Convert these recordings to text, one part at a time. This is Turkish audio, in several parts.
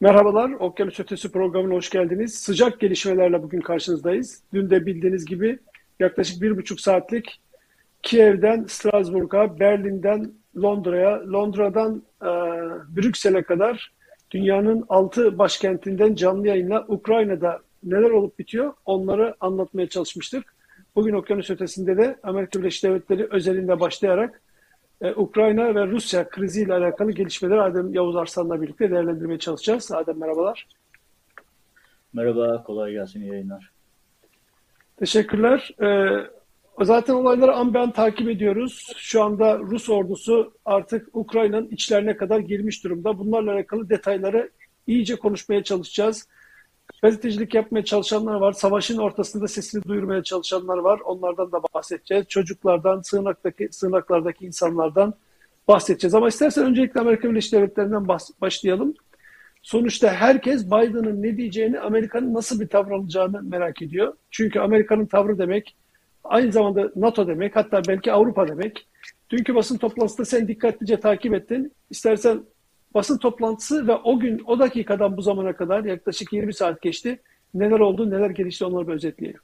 Merhabalar, Okyanus Ötesi programına hoş geldiniz. Sıcak gelişmelerle bugün karşınızdayız. Dün de bildiğiniz gibi yaklaşık bir buçuk saatlik Kiev'den Strasbourg'a, Berlin'den Londra'ya, Londra'dan e, Brüksel'e kadar dünyanın altı başkentinden canlı yayınla Ukrayna'da neler olup bitiyor onları anlatmaya çalışmıştık. Bugün Okyanus Ötesi'nde de Amerika Birleşik Devletleri özelinde başlayarak e, Ukrayna ve Rusya kriziyle alakalı gelişmeleri Adem Yavuz Arslan'la birlikte değerlendirmeye çalışacağız. Adem merhabalar. Merhaba, kolay gelsin, yayınlar. Teşekkürler. Ee, zaten olayları an ben takip ediyoruz. Şu anda Rus ordusu artık Ukrayna'nın içlerine kadar girmiş durumda. Bunlarla alakalı detayları iyice konuşmaya çalışacağız. Gazetecilik yapmaya çalışanlar var. Savaşın ortasında sesini duyurmaya çalışanlar var. Onlardan da bahsedeceğiz. Çocuklardan, sığınaktaki, sığınaklardaki insanlardan bahsedeceğiz. Ama istersen öncelikle Amerika Birleşik Devletleri'nden başlayalım. Sonuçta herkes Biden'ın ne diyeceğini, Amerika'nın nasıl bir tavır alacağını merak ediyor. Çünkü Amerika'nın tavrı demek aynı zamanda NATO demek, hatta belki Avrupa demek. Dünkü basın toplantısında sen dikkatlice takip ettin. İstersen basın toplantısı ve o gün, o dakikadan bu zamana kadar yaklaşık 20 saat geçti. Neler oldu, neler gelişti onları bir özetleyelim.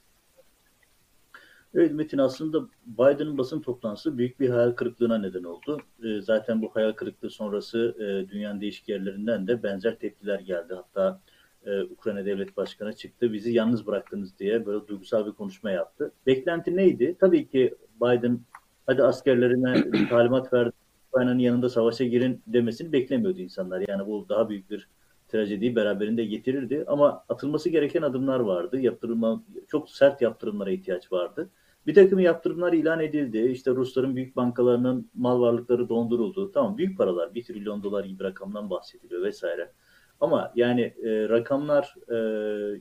Evet Metin aslında Biden'ın basın toplantısı büyük bir hayal kırıklığına neden oldu. Ee, zaten bu hayal kırıklığı sonrası e, dünyanın değişik yerlerinden de benzer tepkiler geldi. Hatta e, Ukrayna Devlet Başkanı çıktı bizi yalnız bıraktınız diye böyle duygusal bir konuşma yaptı. Beklenti neydi? Tabii ki Biden hadi askerlerine talimat verdi Ukrayna'nın yanında savaşa girin demesini beklemiyordu insanlar. Yani bu daha büyük bir trajediyi beraberinde getirirdi. Ama atılması gereken adımlar vardı. Yaptırılma, çok sert yaptırımlara ihtiyaç vardı. Bir takım yaptırımlar ilan edildi. İşte Rusların büyük bankalarının mal varlıkları donduruldu. Tamam büyük paralar, bir trilyon dolar gibi rakamdan bahsediliyor vesaire. Ama yani e, rakamlar e,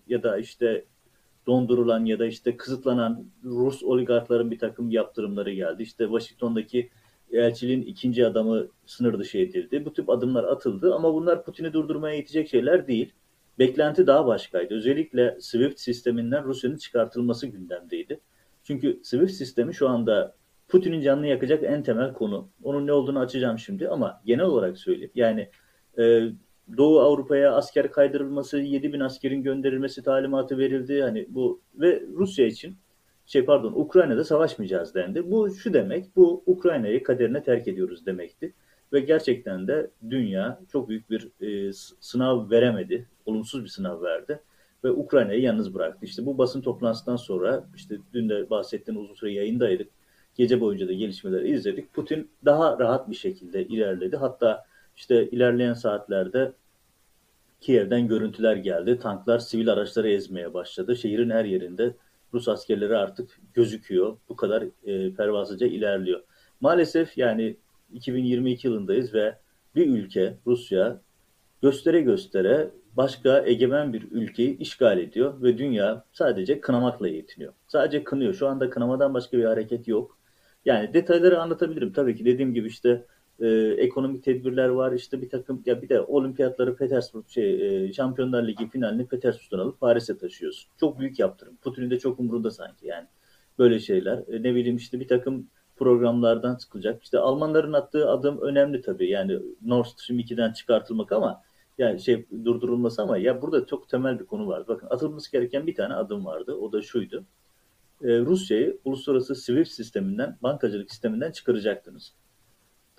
ya da işte dondurulan ya da işte kısıtlanan Rus oligarkların bir takım yaptırımları geldi. İşte Washington'daki elçiliğin ikinci adamı sınır dışı edildi. Bu tip adımlar atıldı ama bunlar Putin'i durdurmaya yetecek şeyler değil. Beklenti daha başkaydı. Özellikle SWIFT sisteminden Rusya'nın çıkartılması gündemdeydi. Çünkü SWIFT sistemi şu anda Putin'in canını yakacak en temel konu. Onun ne olduğunu açacağım şimdi ama genel olarak söyleyeyim. Yani e, Doğu Avrupa'ya asker kaydırılması, 7 bin askerin gönderilmesi talimatı verildi. Hani bu ve Rusya için şey pardon Ukrayna'da savaşmayacağız dendi. Bu şu demek, bu Ukrayna'yı kaderine terk ediyoruz demekti. Ve gerçekten de dünya çok büyük bir e, sınav veremedi. Olumsuz bir sınav verdi. Ve Ukrayna'yı yalnız bıraktı. İşte bu basın toplantısından sonra işte dün de bahsettiğim uzun süre yayındaydık. Gece boyunca da gelişmeleri izledik. Putin daha rahat bir şekilde ilerledi. Hatta işte ilerleyen saatlerde Kiev'den görüntüler geldi. Tanklar sivil araçları ezmeye başladı. Şehrin her yerinde Rus askerleri artık gözüküyor. Bu kadar e, pervasızca ilerliyor. Maalesef yani 2022 yılındayız ve bir ülke Rusya göstere göstere başka egemen bir ülkeyi işgal ediyor ve dünya sadece kınamakla yetiniyor. Sadece kınıyor. Şu anda kınamadan başka bir hareket yok. Yani detayları anlatabilirim. Tabii ki dediğim gibi işte e, ekonomik tedbirler var. İşte bir takım ya bir de olimpiyatları Petersburg şey e, Şampiyonlar Ligi finalini Petersburg'dan alıp Paris'e taşıyorsun. Çok büyük yaptırım. Putin'in de çok umurunda sanki yani. Böyle şeyler. E, ne bileyim işte bir takım programlardan çıkacak. İşte Almanların attığı adım önemli tabii. Yani Nord Stream 2'den çıkartılmak ama yani şey durdurulması ama ya burada çok temel bir konu vardı. Bakın atılması gereken bir tane adım vardı. O da şuydu. Ee, Rusya'yı uluslararası SWIFT sisteminden, bankacılık sisteminden çıkaracaktınız.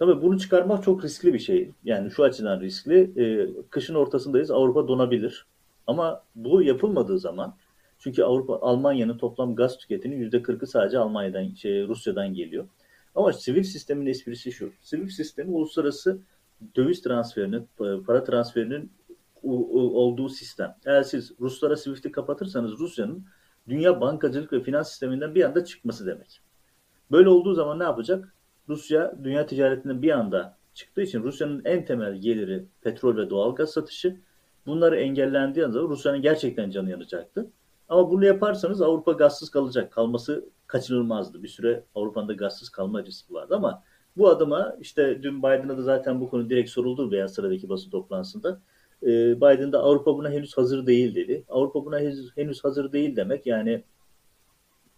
Tabii bunu çıkarmak çok riskli bir şey. Yani şu açıdan riskli. E, kışın ortasındayız. Avrupa donabilir. Ama bu yapılmadığı zaman çünkü Avrupa Almanya'nın toplam gaz tüketinin yüzde 40'ı sadece Almanya'dan şey Rusya'dan geliyor. Ama Swift sistemin esprisi şu. Swift sistemi uluslararası döviz transferinin, para transferinin olduğu sistem. Eğer siz Ruslara Swift'i kapatırsanız Rusya'nın dünya bankacılık ve finans sisteminden bir anda çıkması demek. Böyle olduğu zaman ne yapacak? Rusya dünya ticaretinden bir anda çıktığı için Rusya'nın en temel geliri petrol ve doğalgaz satışı. Bunları engellendiği anda Rusya'nın gerçekten canı yanacaktı. Ama bunu yaparsanız Avrupa gazsız kalacak. Kalması kaçınılmazdı. Bir süre Avrupa'nın da gazsız kalma riski vardı ama bu adıma işte dün Biden'a da zaten bu konu direkt soruldu veya sıradaki basın toplantısında. Ee, Biden da Avrupa buna henüz hazır değil dedi. Avrupa buna henüz, henüz hazır değil demek yani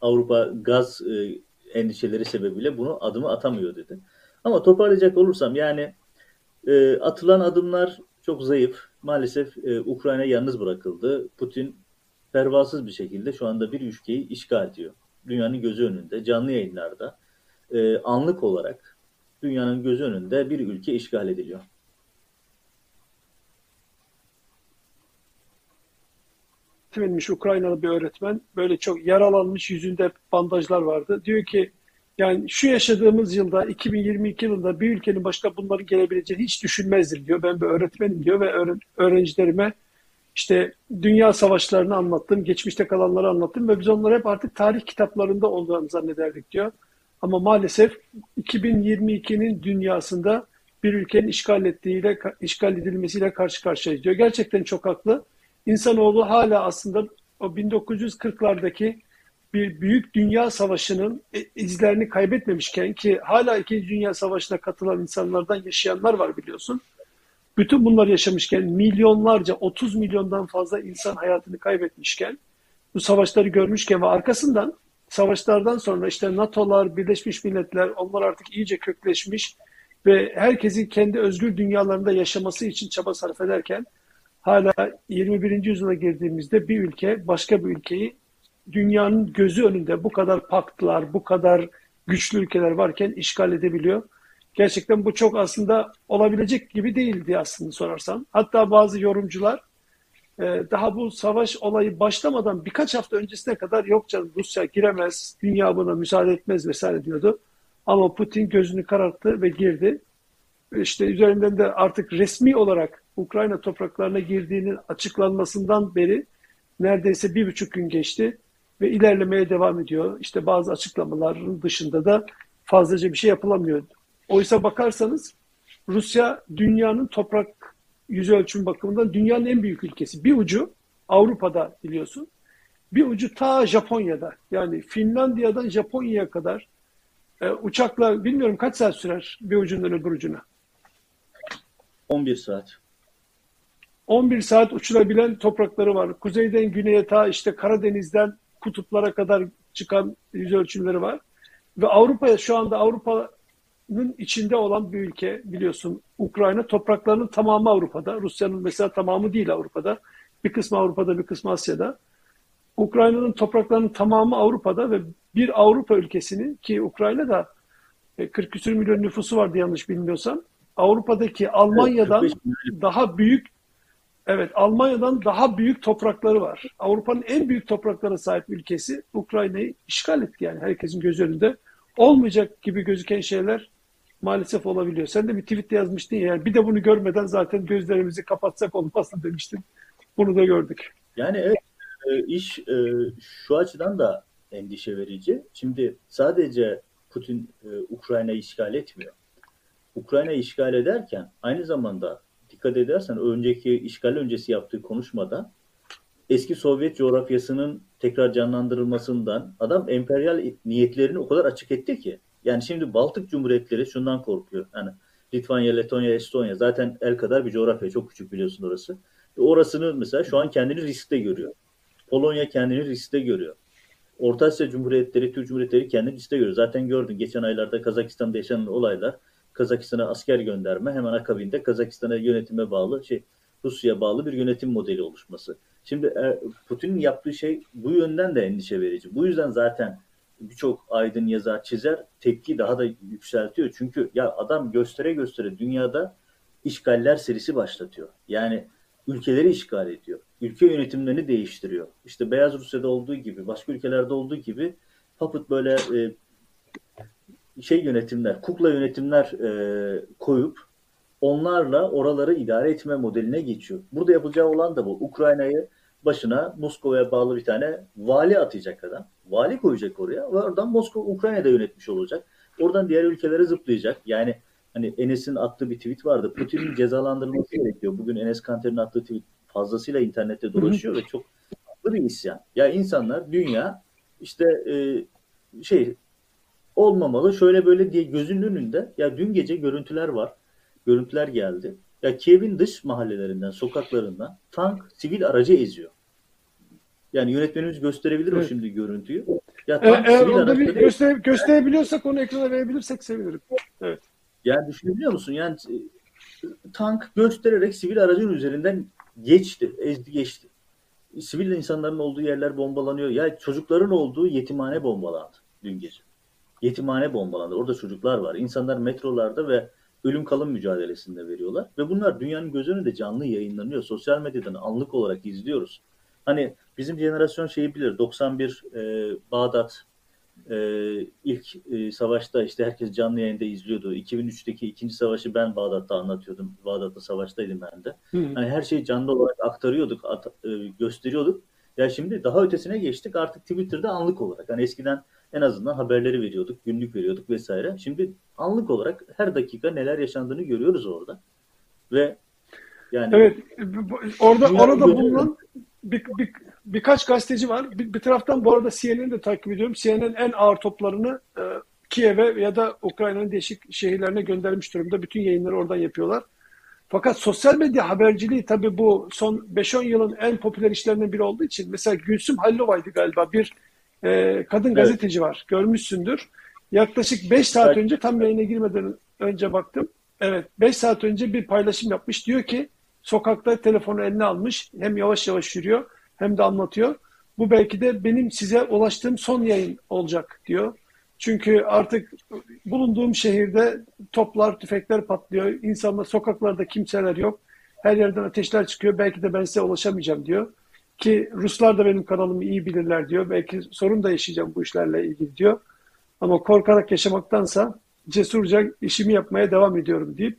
Avrupa gaz e, endişeleri sebebiyle bunu adımı atamıyor dedi. Ama toparlayacak olursam yani e, atılan adımlar çok zayıf. Maalesef e, Ukrayna yalnız bırakıldı. Putin pervasız bir şekilde şu anda bir ülkeyi işgal ediyor. Dünyanın gözü önünde, canlı yayınlarda e, anlık olarak dünyanın gözü önünde bir ülke işgal ediliyor. Eğitimlenmiş Ukraynalı bir öğretmen böyle çok yaralanmış yüzünde bandajlar vardı. Diyor ki yani şu yaşadığımız yılda 2022 yılında bir ülkenin başına bunların gelebileceğini hiç düşünmezdim diyor. Ben bir öğretmenim diyor ve öğrencilerime işte dünya savaşlarını anlattım, geçmişte kalanları anlattım ve biz onları hep artık tarih kitaplarında olduğunu zannederdik diyor. Ama maalesef 2022'nin dünyasında bir ülkenin işgal ettiğiyle işgal edilmesiyle karşı karşıyayız diyor. Gerçekten çok haklı. İnsanoğlu hala aslında o 1940'lardaki bir büyük dünya savaşının izlerini kaybetmemişken ki hala ikinci dünya savaşına katılan insanlardan yaşayanlar var biliyorsun. Bütün bunları yaşamışken milyonlarca 30 milyondan fazla insan hayatını kaybetmişken bu savaşları görmüşken ve arkasından savaşlardan sonra işte NATO'lar, Birleşmiş Milletler onlar artık iyice kökleşmiş ve herkesin kendi özgür dünyalarında yaşaması için çaba sarf ederken hala 21. yüzyıla girdiğimizde bir ülke başka bir ülkeyi dünyanın gözü önünde bu kadar paktlar, bu kadar güçlü ülkeler varken işgal edebiliyor. Gerçekten bu çok aslında olabilecek gibi değildi aslında sorarsan. Hatta bazı yorumcular e, daha bu savaş olayı başlamadan birkaç hafta öncesine kadar yok canım Rusya giremez, dünya buna müsaade etmez vesaire diyordu. Ama Putin gözünü kararttı ve girdi. İşte üzerinden de artık resmi olarak Ukrayna topraklarına girdiğinin açıklanmasından beri neredeyse bir buçuk gün geçti ve ilerlemeye devam ediyor. İşte bazı açıklamaların dışında da fazlaca bir şey yapılamıyor. Oysa bakarsanız Rusya dünyanın toprak yüz ölçüm bakımından dünyanın en büyük ülkesi. Bir ucu Avrupa'da biliyorsun. Bir ucu ta Japonya'da. Yani Finlandiya'dan Japonya'ya kadar e, uçakla bilmiyorum kaç saat sürer bir ucundan öbür ucuna. 11 saat. 11 saat uçulabilen toprakları var. Kuzeyden güneye ta işte Karadeniz'den kutuplara kadar çıkan yüz ölçümleri var. Ve Avrupa'ya şu anda Avrupa'nın içinde olan bir ülke biliyorsun Ukrayna topraklarının tamamı Avrupa'da. Rusya'nın mesela tamamı değil Avrupa'da. Bir kısmı Avrupa'da bir kısmı Asya'da. Ukrayna'nın topraklarının tamamı Avrupa'da ve bir Avrupa ülkesini ki Ukrayna'da 40 e, küsur milyon nüfusu vardı yanlış bilmiyorsam. Avrupa'daki Almanya'dan daha büyük Evet, Almanya'dan daha büyük toprakları var. Avrupa'nın en büyük topraklara sahip ülkesi Ukrayna'yı işgal etti yani herkesin göz önünde. Olmayacak gibi gözüken şeyler maalesef olabiliyor. Sen de bir tweet yazmıştın ya, yani bir de bunu görmeden zaten gözlerimizi kapatsak olmazdı demiştin. Bunu da gördük. Yani evet, e, iş e, şu açıdan da endişe verici. Şimdi sadece Putin e, Ukrayna'yı işgal etmiyor. Ukrayna'yı işgal ederken aynı zamanda dikkat edersen önceki işgal öncesi yaptığı konuşmada eski Sovyet coğrafyasının tekrar canlandırılmasından adam emperyal niyetlerini o kadar açık etti ki. Yani şimdi Baltık Cumhuriyetleri şundan korkuyor. Yani Litvanya, Letonya, Estonya zaten el kadar bir coğrafya. Çok küçük biliyorsun orası. E orasını mesela şu an kendini riskte görüyor. Polonya kendini riskte görüyor. Orta Asya Cumhuriyetleri, Türk Cumhuriyetleri kendini riskte görüyor. Zaten gördün geçen aylarda Kazakistan'da yaşanan olaylar Kazakistan'a asker gönderme hemen akabinde Kazakistan'a yönetime bağlı şey Rusya'ya bağlı bir yönetim modeli oluşması. Şimdi e, Putin'in yaptığı şey bu yönden de endişe verici. Bu yüzden zaten birçok aydın yazar çizer tepki daha da yükseltiyor. Çünkü ya adam göstere göstere dünyada işgaller serisi başlatıyor. Yani ülkeleri işgal ediyor. Ülke yönetimlerini değiştiriyor. İşte Beyaz Rusya'da olduğu gibi, başka ülkelerde olduğu gibi Puppet böyle e, şey yönetimler, kukla yönetimler e, koyup onlarla oraları idare etme modeline geçiyor. Burada yapacağı olan da bu. Ukrayna'yı başına Moskova'ya bağlı bir tane vali atacak adam. Vali koyacak oraya ve oradan Moskova Ukrayna'da yönetmiş olacak. Oradan diğer ülkelere zıplayacak. Yani hani Enes'in attığı bir tweet vardı. Putin'in cezalandırılması gerekiyor. Bugün Enes Kanter'in attığı tweet fazlasıyla internette dolaşıyor ve çok bir isyan. Ya insanlar dünya işte e, şey olmamalı şöyle böyle diye gözünün önünde ya dün gece görüntüler var. Görüntüler geldi. Ya Kiev'in dış mahallelerinden, sokaklarından tank sivil aracı eziyor. Yani yönetmenimiz gösterebilir evet. o şimdi görüntüyü. Ya tank, e, eğer onda bir göster gösterebiliyorsak onu ekrana verebilirsek sevinirim. Evet. Yani düşünebiliyor musun? Yani tank göstererek sivil aracın üzerinden geçti, ezdi geçti. Sivil insanların olduğu yerler bombalanıyor. Ya çocukların olduğu yetimhane bombalandı dün gece. Yetimhane bombalandı. Orada çocuklar var. İnsanlar metrolarda ve ölüm kalım mücadelesinde veriyorlar. Ve bunlar dünyanın göz önünde canlı yayınlanıyor. Sosyal medyadan anlık olarak izliyoruz. Hani bizim jenerasyon şeyi bilir. 91 e, Bağdat e, ilk e, savaşta işte herkes canlı yayında izliyordu. 2003'teki ikinci savaşı ben Bağdat'ta anlatıyordum. Bağdat'ta savaştaydım ben de. Hani her şeyi canlı olarak aktarıyorduk, at, e, gösteriyorduk. Ya şimdi daha ötesine geçtik. Artık Twitter'da anlık olarak. Hani eskiden en azından haberleri veriyorduk, günlük veriyorduk vesaire. Şimdi anlık olarak her dakika neler yaşandığını görüyoruz orada. Ve yani Evet, orada orada bulunan bir, bir, birkaç gazeteci var. Bir, bir taraftan bu arada CNN'i de takip ediyorum. CNN en ağır toplarını e, Kiev'e ya da Ukrayna'nın değişik şehirlerine göndermiş durumda. Bütün yayınları oradan yapıyorlar. Fakat sosyal medya haberciliği tabii bu son 5-10 yılın en popüler işlerinden biri olduğu için mesela Gülsüm Hallova'ydı galiba bir e, kadın evet. gazeteci var. Görmüşsündür. Yaklaşık 5 saat evet. önce tam yayına girmeden önce baktım. Evet 5 saat önce bir paylaşım yapmış. Diyor ki sokakta telefonu eline almış. Hem yavaş yavaş yürüyor hem de anlatıyor. Bu belki de benim size ulaştığım son yayın olacak diyor. Çünkü artık bulunduğum şehirde toplar, tüfekler patlıyor. İnsanlar sokaklarda kimseler yok. Her yerden ateşler çıkıyor. Belki de ben size ulaşamayacağım diyor. Ki Ruslar da benim kanalımı iyi bilirler diyor. Belki sorun da yaşayacağım bu işlerle ilgili diyor. Ama korkarak yaşamaktansa cesurca işimi yapmaya devam ediyorum deyip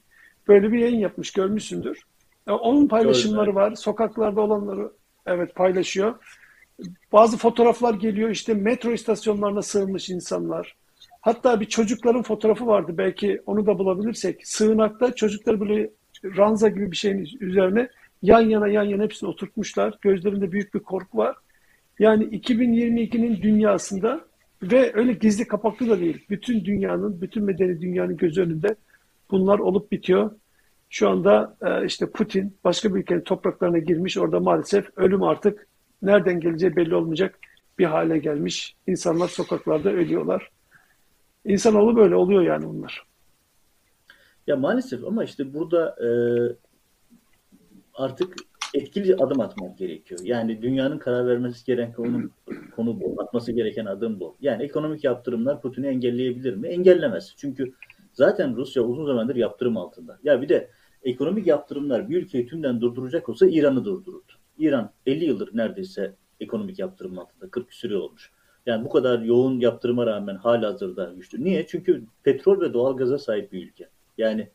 böyle bir yayın yapmış görmüşsündür. Yani onun paylaşımları var. Sokaklarda olanları evet paylaşıyor. Bazı fotoğraflar geliyor işte metro istasyonlarına sığınmış insanlar. Hatta bir çocukların fotoğrafı vardı belki onu da bulabilirsek. Sığınakta çocuklar böyle ranza gibi bir şeyin üzerine yan yana yan yana hepsini oturtmuşlar. Gözlerinde büyük bir korku var. Yani 2022'nin dünyasında ve öyle gizli kapaklı da değil. Bütün dünyanın, bütün medeni dünyanın göz önünde bunlar olup bitiyor. Şu anda e, işte Putin başka bir ülkenin topraklarına girmiş. Orada maalesef ölüm artık nereden geleceği belli olmayacak bir hale gelmiş. İnsanlar sokaklarda ölüyorlar. İnsanoğlu böyle oluyor yani bunlar. Ya maalesef ama işte burada e, artık etkili adım atmak gerekiyor. Yani dünyanın karar vermesi gereken konu, konu bu. Atması gereken adım bu. Yani ekonomik yaptırımlar Putin'i engelleyebilir mi? Engellemez. Çünkü zaten Rusya uzun zamandır yaptırım altında. Ya bir de ekonomik yaptırımlar bir ülkeyi tümden durduracak olsa İran'ı durdururdu. İran 50 yıldır neredeyse ekonomik yaptırım altında. 40 küsür olmuş. Yani bu kadar yoğun yaptırıma rağmen hala hazırda güçlü. Niye? Çünkü petrol ve doğal gaza sahip bir ülke. Yani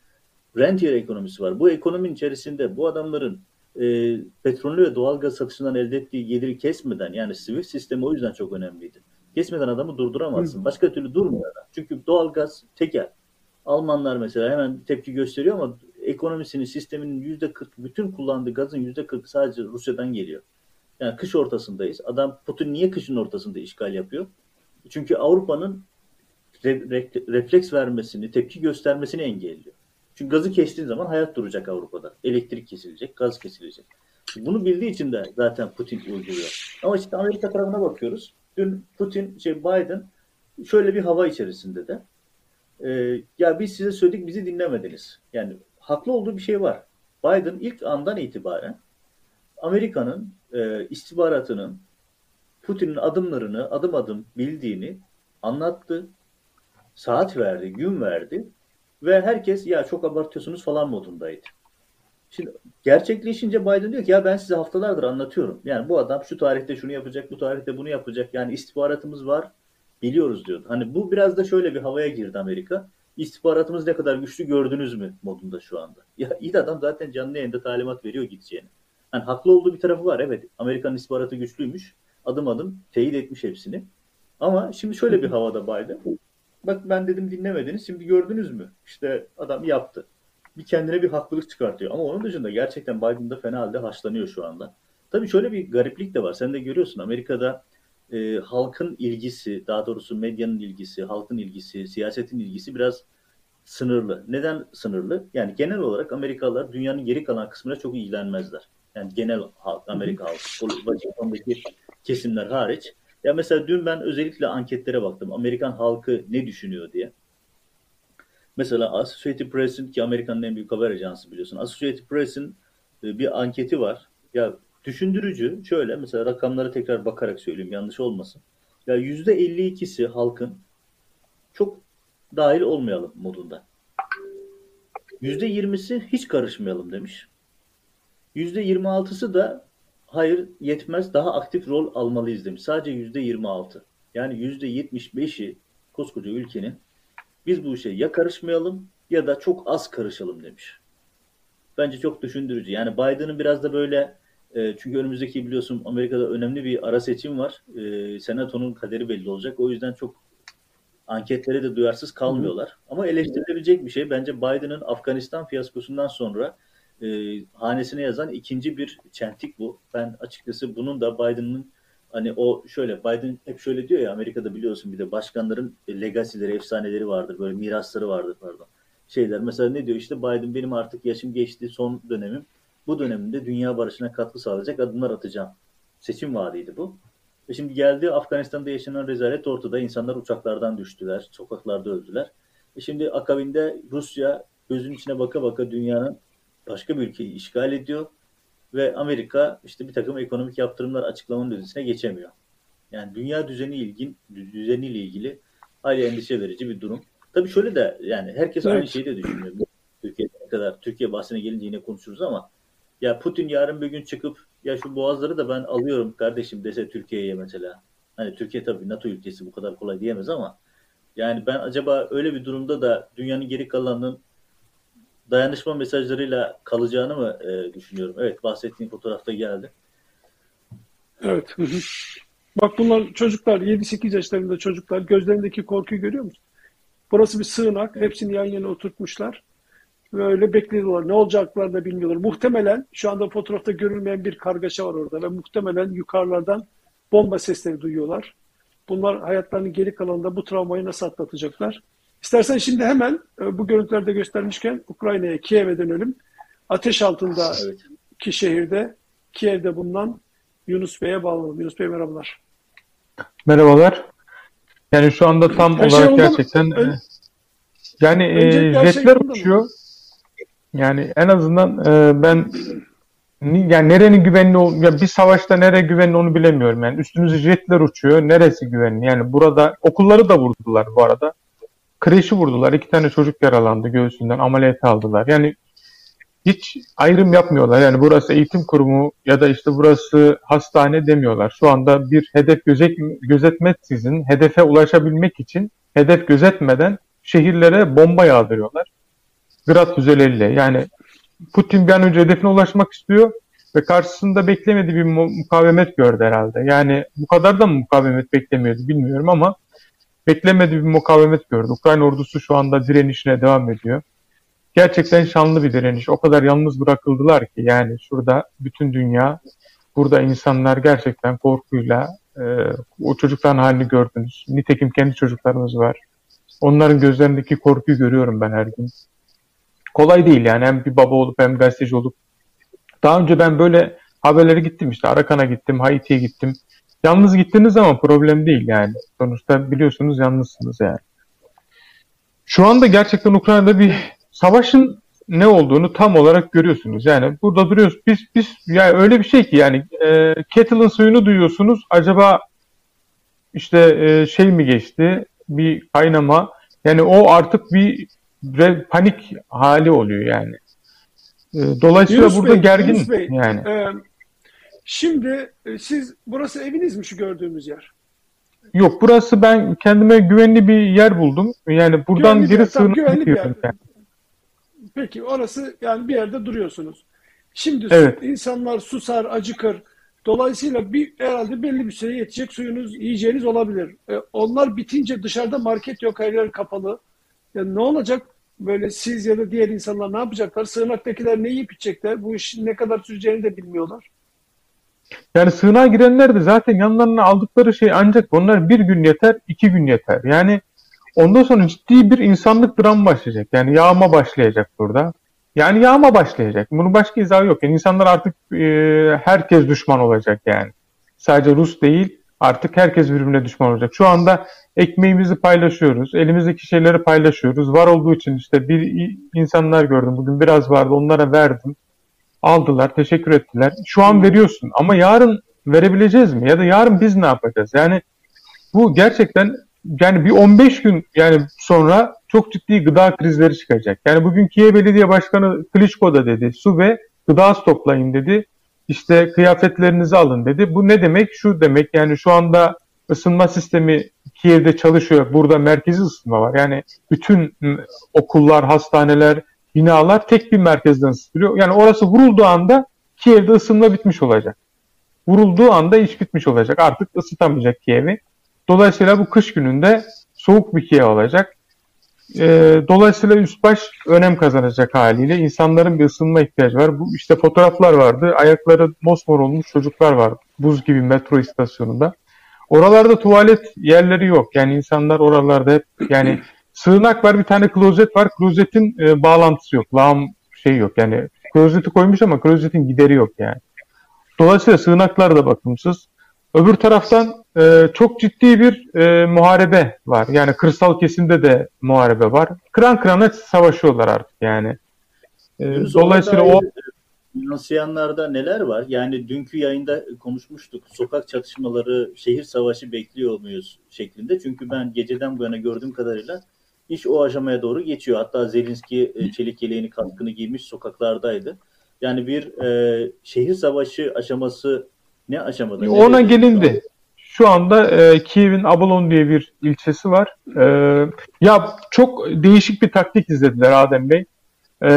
rentier ekonomisi var. Bu ekonominin içerisinde bu adamların e, petrolü ve doğal gaz satışından elde ettiği geliri kesmeden yani Swift sistemi o yüzden çok önemliydi. Kesmeden adamı durduramazsın. Başka türlü durmuyor adam. Çünkü doğal gaz tekel. Almanlar mesela hemen tepki gösteriyor ama ekonomisinin, sisteminin yüzde 40, bütün kullandığı gazın yüzde 40 sadece Rusya'dan geliyor. Yani kış ortasındayız. Adam Putin niye kışın ortasında işgal yapıyor? Çünkü Avrupa'nın re, re, refleks vermesini, tepki göstermesini engelliyor. Çünkü gazı kestiğin zaman hayat duracak Avrupa'da. Elektrik kesilecek, gaz kesilecek. Bunu bildiği için de zaten Putin uyguluyor. Ama işte Amerika tarafına bakıyoruz. Dün Putin, şey Biden şöyle bir hava içerisinde de e, ya biz size söyledik bizi dinlemediniz. Yani haklı olduğu bir şey var. Biden ilk andan itibaren Amerika'nın e, istihbaratının Putin'in adımlarını adım adım bildiğini anlattı. Saat verdi, gün verdi ve herkes ya çok abartıyorsunuz falan modundaydı. Şimdi gerçekleşince Biden diyor ki ya ben size haftalardır anlatıyorum. Yani bu adam şu tarihte şunu yapacak, bu tarihte bunu yapacak. Yani istihbaratımız var, biliyoruz diyordu. Hani bu biraz da şöyle bir havaya girdi Amerika. İstihbaratımız ne kadar güçlü gördünüz mü modunda şu anda. Ya iyi adam zaten canlı yayında talimat veriyor gideceğini. Hani haklı olduğu bir tarafı var. Evet Amerikan istihbaratı güçlüymüş. Adım adım teyit etmiş hepsini. Ama şimdi şöyle bir havada Biden. Bak ben dedim dinlemediniz. Şimdi gördünüz mü? İşte adam yaptı. Bir kendine bir haklılık çıkartıyor. Ama onun dışında gerçekten Biden'da fena halde haşlanıyor şu anda. Tabii şöyle bir gariplik de var. Sen de görüyorsun Amerika'da e, halkın ilgisi, daha doğrusu medyanın ilgisi, halkın ilgisi, siyasetin ilgisi biraz sınırlı. Neden sınırlı? Yani genel olarak Amerikalılar dünyanın geri kalan kısmına çok ilgilenmezler. Yani genel halk, Amerika halkı, Washington'daki kesimler hariç. Ya mesela dün ben özellikle anketlere baktım. Amerikan halkı ne düşünüyor diye. Mesela Associated Press'in ki Amerika'nın en büyük haber ajansı biliyorsun. Associated Press'in e, bir anketi var. Ya düşündürücü şöyle mesela rakamlara tekrar bakarak söyleyeyim yanlış olmasın. Ya %52'si halkın çok dahil olmayalım modunda. %20'si hiç karışmayalım demiş. %26'sı da hayır yetmez daha aktif rol almalıyız demiş. Sadece %26. Yani %75'i koskoca ülkenin biz bu işe ya karışmayalım ya da çok az karışalım demiş. Bence çok düşündürücü. Yani Biden'ın biraz da böyle e, çünkü önümüzdeki biliyorsun Amerika'da önemli bir ara seçim var. E, senatonun kaderi belli olacak. O yüzden çok anketlere de duyarsız kalmıyorlar. Ama eleştirilebilecek bir şey. Bence Biden'ın Afganistan fiyaskosundan sonra e, hanesine yazan ikinci bir çentik bu. Ben açıkçası bunun da Biden'ın hani o şöyle Biden hep şöyle diyor ya Amerika'da biliyorsun bir de başkanların legacy'leri, efsaneleri vardır. Böyle mirasları vardır pardon. Şeyler mesela ne diyor işte Biden benim artık yaşım geçti son dönemim. Bu döneminde dünya barışına katkı sağlayacak adımlar atacağım. Seçim vaadiydi bu. Ve şimdi geldi Afganistan'da yaşanan rezalet ortada. İnsanlar uçaklardan düştüler, sokaklarda öldüler. E şimdi akabinde Rusya gözün içine baka baka dünyanın başka bir ülkeyi işgal ediyor ve Amerika işte bir takım ekonomik yaptırımlar açıklamanın ötesine geçemiyor. Yani dünya düzeni ilgin düzeniyle ilgili hali endişe verici bir durum. Tabii şöyle de yani herkes evet. aynı şeyi de düşünüyor. Türkiye'de kadar Türkiye bahsine gelince yine konuşuruz ama ya Putin yarın bir gün çıkıp ya şu boğazları da ben alıyorum kardeşim dese Türkiye'ye mesela. Hani Türkiye tabii NATO ülkesi bu kadar kolay diyemez ama yani ben acaba öyle bir durumda da dünyanın geri kalanının dayanışma mesajlarıyla kalacağını mı e, düşünüyorum? Evet bahsettiğim fotoğrafta geldi. Evet. Bak bunlar çocuklar 7-8 yaşlarında çocuklar gözlerindeki korkuyu görüyor musun? Burası bir sığınak. Hepsini yan yana oturtmuşlar. Böyle bekliyorlar. Ne olacaklarını da bilmiyorlar. Muhtemelen şu anda fotoğrafta görülmeyen bir kargaşa var orada ve muhtemelen yukarılardan bomba sesleri duyuyorlar. Bunlar hayatlarının geri kalanında bu travmayı nasıl atlatacaklar? İstersen şimdi hemen e, bu görüntülerde göstermişken Ukrayna'ya, Kiev'e dönelim. Ateş altında evet. ki şehirde, Kiev'de bulunan Yunus Bey'e bağlanalım. Yunus Bey merhabalar. Merhabalar. Yani şu anda tam her olarak şey gerçekten ön, yani e, jetler şey uçuyor. Yani en azından e, ben yani nerenin güvenli ya bir savaşta nere güvenli onu bilemiyorum. Yani üstümüzde jetler uçuyor. Neresi güvenli? Yani burada okulları da vurdular bu arada. Kreşi vurdular. İki tane çocuk yaralandı göğsünden. Ameliyat aldılar. Yani hiç ayrım yapmıyorlar. Yani burası eğitim kurumu ya da işte burası hastane demiyorlar. Şu anda bir hedef gözet, gözetmeksizin hedefe ulaşabilmek için hedef gözetmeden şehirlere bomba yağdırıyorlar. Grad füzeleriyle. Yani Putin bir an önce hedefine ulaşmak istiyor ve karşısında beklemediği bir mukavemet gördü herhalde. Yani bu kadar da mı mukavemet beklemiyordu bilmiyorum ama beklemediği bir mukavemet gördü. Ukrayna ordusu şu anda direnişine devam ediyor. Gerçekten şanlı bir direniş. O kadar yalnız bırakıldılar ki yani şurada bütün dünya, burada insanlar gerçekten korkuyla e, o çocukların halini gördünüz. Nitekim kendi çocuklarımız var. Onların gözlerindeki korkuyu görüyorum ben her gün. Kolay değil yani hem bir baba olup hem gazeteci olup. Daha önce ben böyle haberlere gittim işte Arakan'a gittim, Haiti'ye gittim. Yalnız gittiniz ama problem değil yani. Sonuçta biliyorsunuz yalnızsınız yani. Şu anda gerçekten Ukrayna'da bir savaşın ne olduğunu tam olarak görüyorsunuz. Yani burada duruyoruz. Biz biz yani öyle bir şey ki yani e, kettle'ın suyunu duyuyorsunuz. Acaba işte e, şey mi geçti? Bir kaynama. Yani o artık bir panik hali oluyor yani. E, dolayısıyla Yunus burada Bey, gergin Bey, yani. E, Şimdi e, siz burası eviniz mi şu gördüğümüz yer? Yok burası ben kendime güvenli bir yer buldum. Yani buradan güvenli geri sığınıp gidiyorum. Yani. Peki orası yani bir yerde duruyorsunuz. Şimdi evet. insanlar susar, acıkır. Dolayısıyla bir herhalde belli bir süre yetecek suyunuz, yiyeceğiniz olabilir. E, onlar bitince dışarıda market yok, her yer kapalı. Yani ne olacak? Böyle siz ya da diğer insanlar ne yapacaklar? Sığınaktakiler ne yiyip içecekler? Bu işin ne kadar süreceğini de bilmiyorlar. Yani sığınağa girenler de zaten yanlarına aldıkları şey ancak bunlar bir gün yeter, iki gün yeter. Yani ondan sonra ciddi bir insanlık dram başlayacak. Yani yağma başlayacak burada. Yani yağma başlayacak. Bunun başka izahı yok. Yani insanlar artık e, herkes düşman olacak yani. Sadece Rus değil, Artık herkes birbirine düşman olacak. Şu anda ekmeğimizi paylaşıyoruz. Elimizdeki şeyleri paylaşıyoruz. Var olduğu için işte bir insanlar gördüm. Bugün biraz vardı. Onlara verdim. Aldılar. Teşekkür ettiler. Şu an veriyorsun. Ama yarın verebileceğiz mi? Ya da yarın biz ne yapacağız? Yani bu gerçekten yani bir 15 gün yani sonra çok ciddi gıda krizleri çıkacak. Yani bugün Kiev Belediye Başkanı Klitschko da dedi. Su ve gıda stoklayın dedi. İşte kıyafetlerinizi alın dedi. Bu ne demek? Şu demek yani şu anda ısınma sistemi Kiev'de çalışıyor. Burada merkezi ısınma var. Yani bütün okullar, hastaneler, binalar tek bir merkezden ısıtılıyor. Yani orası vurulduğu anda Kiev'de ısınma bitmiş olacak. Vurulduğu anda iş bitmiş olacak. Artık ısıtamayacak Kiev'i. Dolayısıyla bu kış gününde soğuk bir Kiev olacak. E, dolayısıyla üst baş önem kazanacak haliyle. insanların bir ısınma ihtiyacı var. Bu işte fotoğraflar vardı. Ayakları mosmor olmuş çocuklar var. Buz gibi metro istasyonunda. Oralarda tuvalet yerleri yok. Yani insanlar oralarda hep yani sığınak var bir tane klozet var. Klozetin e, bağlantısı yok. Lağım şey yok. Yani klozeti koymuş ama klozetin gideri yok yani. Dolayısıyla sığınaklar da bakımsız. Öbür taraftan e, çok ciddi bir e, muharebe var. Yani kırsal kesimde de muharebe var. Kıran kırana savaşıyorlar artık yani. E, dolayısıyla o yansıyanlarda neler var? Yani dünkü yayında konuşmuştuk. Sokak çatışmaları, şehir savaşı bekliyor muyuz şeklinde. Çünkü ben geceden bu yana gördüğüm kadarıyla iş o aşamaya doğru geçiyor. Hatta Zelinski e, çelik yeleğini kaskını giymiş sokaklardaydı. Yani bir e, şehir savaşı aşaması ne aşamada? Ona gelindi. Şu anda e, Kiev'in Abalon diye bir ilçesi var. E, ya çok değişik bir taktik izlediler Adem Bey. E,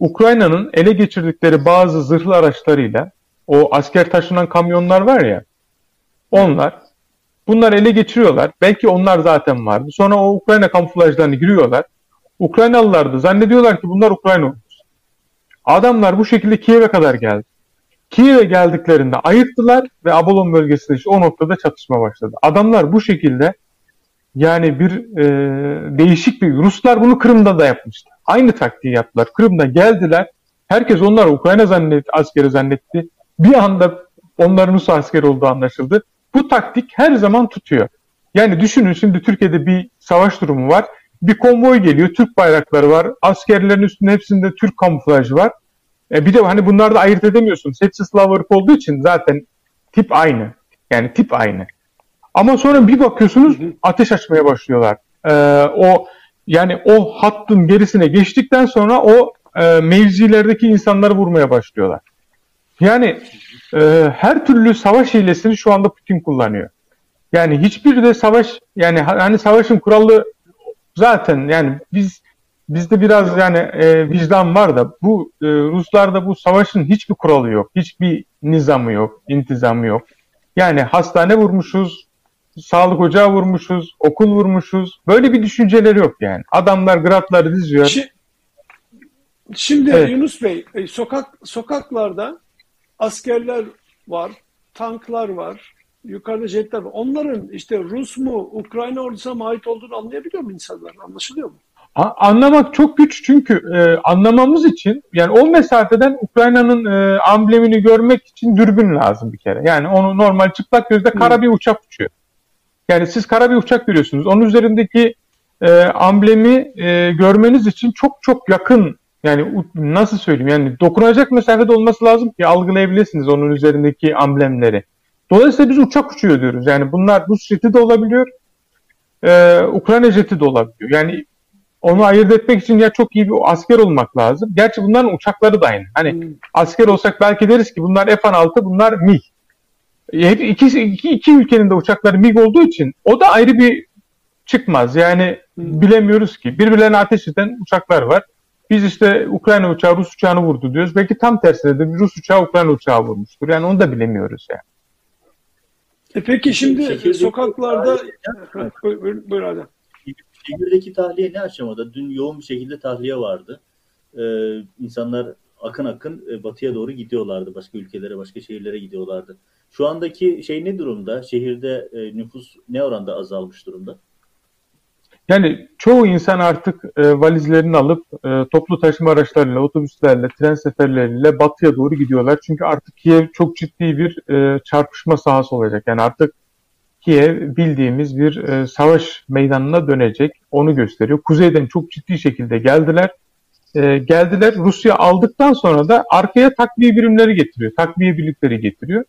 Ukrayna'nın ele geçirdikleri bazı zırhlı araçlarıyla o asker taşınan kamyonlar var ya onlar bunlar ele geçiriyorlar. Belki onlar zaten vardı. Sonra o Ukrayna kamuflajlarını giriyorlar. Ukraynalılar da zannediyorlar ki bunlar Ukrayna Adamlar bu şekilde Kiev'e kadar geldi. Kiev'e geldiklerinde ayırttılar ve Abalon bölgesinde işte o noktada çatışma başladı. Adamlar bu şekilde yani bir e, değişik bir Ruslar bunu Kırım'da da yapmıştı. Aynı taktiği yaptılar. Kırım'da geldiler. Herkes onlar Ukrayna zannetti, askeri zannetti. Bir anda onların Rus askeri olduğu anlaşıldı. Bu taktik her zaman tutuyor. Yani düşünün şimdi Türkiye'de bir savaş durumu var. Bir konvoy geliyor, Türk bayrakları var. Askerlerin üstünde hepsinde Türk kamuflajı var. E bir de hani bunlarda ayırt edemiyorsunuz. Hepsi Slav ırk olduğu için zaten tip aynı. Yani tip aynı. Ama sonra bir bakıyorsunuz ateş açmaya başlıyorlar. Ee, o yani o hattın gerisine geçtikten sonra o e, mevzilerdeki insanları vurmaya başlıyorlar. Yani e, her türlü savaş hilesini şu anda Putin kullanıyor. Yani hiçbir de savaş yani hani savaşın kuralı zaten yani biz bizde biraz yani e, vicdan var da bu e, Ruslarda bu savaşın hiçbir kuralı yok. Hiçbir nizamı yok, intizamı yok. Yani hastane vurmuşuz, sağlık ocağı vurmuşuz, okul vurmuşuz. Böyle bir düşünceleri yok yani. Adamlar gratları diziyor. Şimdi evet. Yunus Bey, e, sokak sokaklarda askerler var, tanklar var, yukarıda jetler var. Onların işte Rus mu, Ukrayna ordusuna mı ait olduğunu anlayabiliyor mu insanlar? Anlaşılıyor mu? anlamak çok güç çünkü e, anlamamız için yani o mesafeden Ukrayna'nın e, amblemini görmek için dürbün lazım bir kere. Yani onu normal çıplak gözle kara bir uçak uçuyor. Yani siz kara bir uçak görüyorsunuz. Onun üzerindeki e, amblemi e, görmeniz için çok çok yakın yani nasıl söyleyeyim yani dokunacak mesafede olması lazım ki algılayabilirsiniz onun üzerindeki amblemleri. Dolayısıyla biz uçak uçuyor diyoruz. Yani bunlar Rus jeti de olabiliyor, e, Ukrayna jeti de olabiliyor. Yani onu ayırt etmek için ya çok iyi bir asker olmak lazım. Gerçi bunların uçakları da aynı. Hani hmm. asker olsak belki deriz ki bunlar F-16, bunlar MiG. E, hep iki, iki, iki ülkenin de uçakları MiG olduğu için o da ayrı bir çıkmaz. Yani hmm. bilemiyoruz ki. Birbirlerine ateş eden uçaklar var. Biz işte Ukrayna uçağı Rus uçağını vurdu diyoruz. Belki tam tersine de bir Rus uçağı Ukrayna uçağı vurmuştur. Yani onu da bilemiyoruz yani. E peki şimdi Şekilde sokaklarda... Buyur, buyur, buyur Adem. Şehirdeki tahliye ne aşamada? Dün yoğun bir şekilde tahliye vardı. Ee, insanlar akın akın e, batıya doğru gidiyorlardı. Başka ülkelere, başka şehirlere gidiyorlardı. Şu andaki şey ne durumda? Şehirde e, nüfus ne oranda azalmış durumda? Yani çoğu insan artık e, valizlerini alıp e, toplu taşıma araçlarıyla, otobüslerle, tren seferleriyle batıya doğru gidiyorlar. Çünkü artık Kiev çok ciddi bir e, çarpışma sahası olacak. Yani artık Kiev bildiğimiz bir e, savaş meydanına dönecek. Onu gösteriyor. Kuzeyden çok ciddi şekilde geldiler. E, geldiler. Rusya aldıktan sonra da arkaya takviye birimleri getiriyor. Takviye birlikleri getiriyor.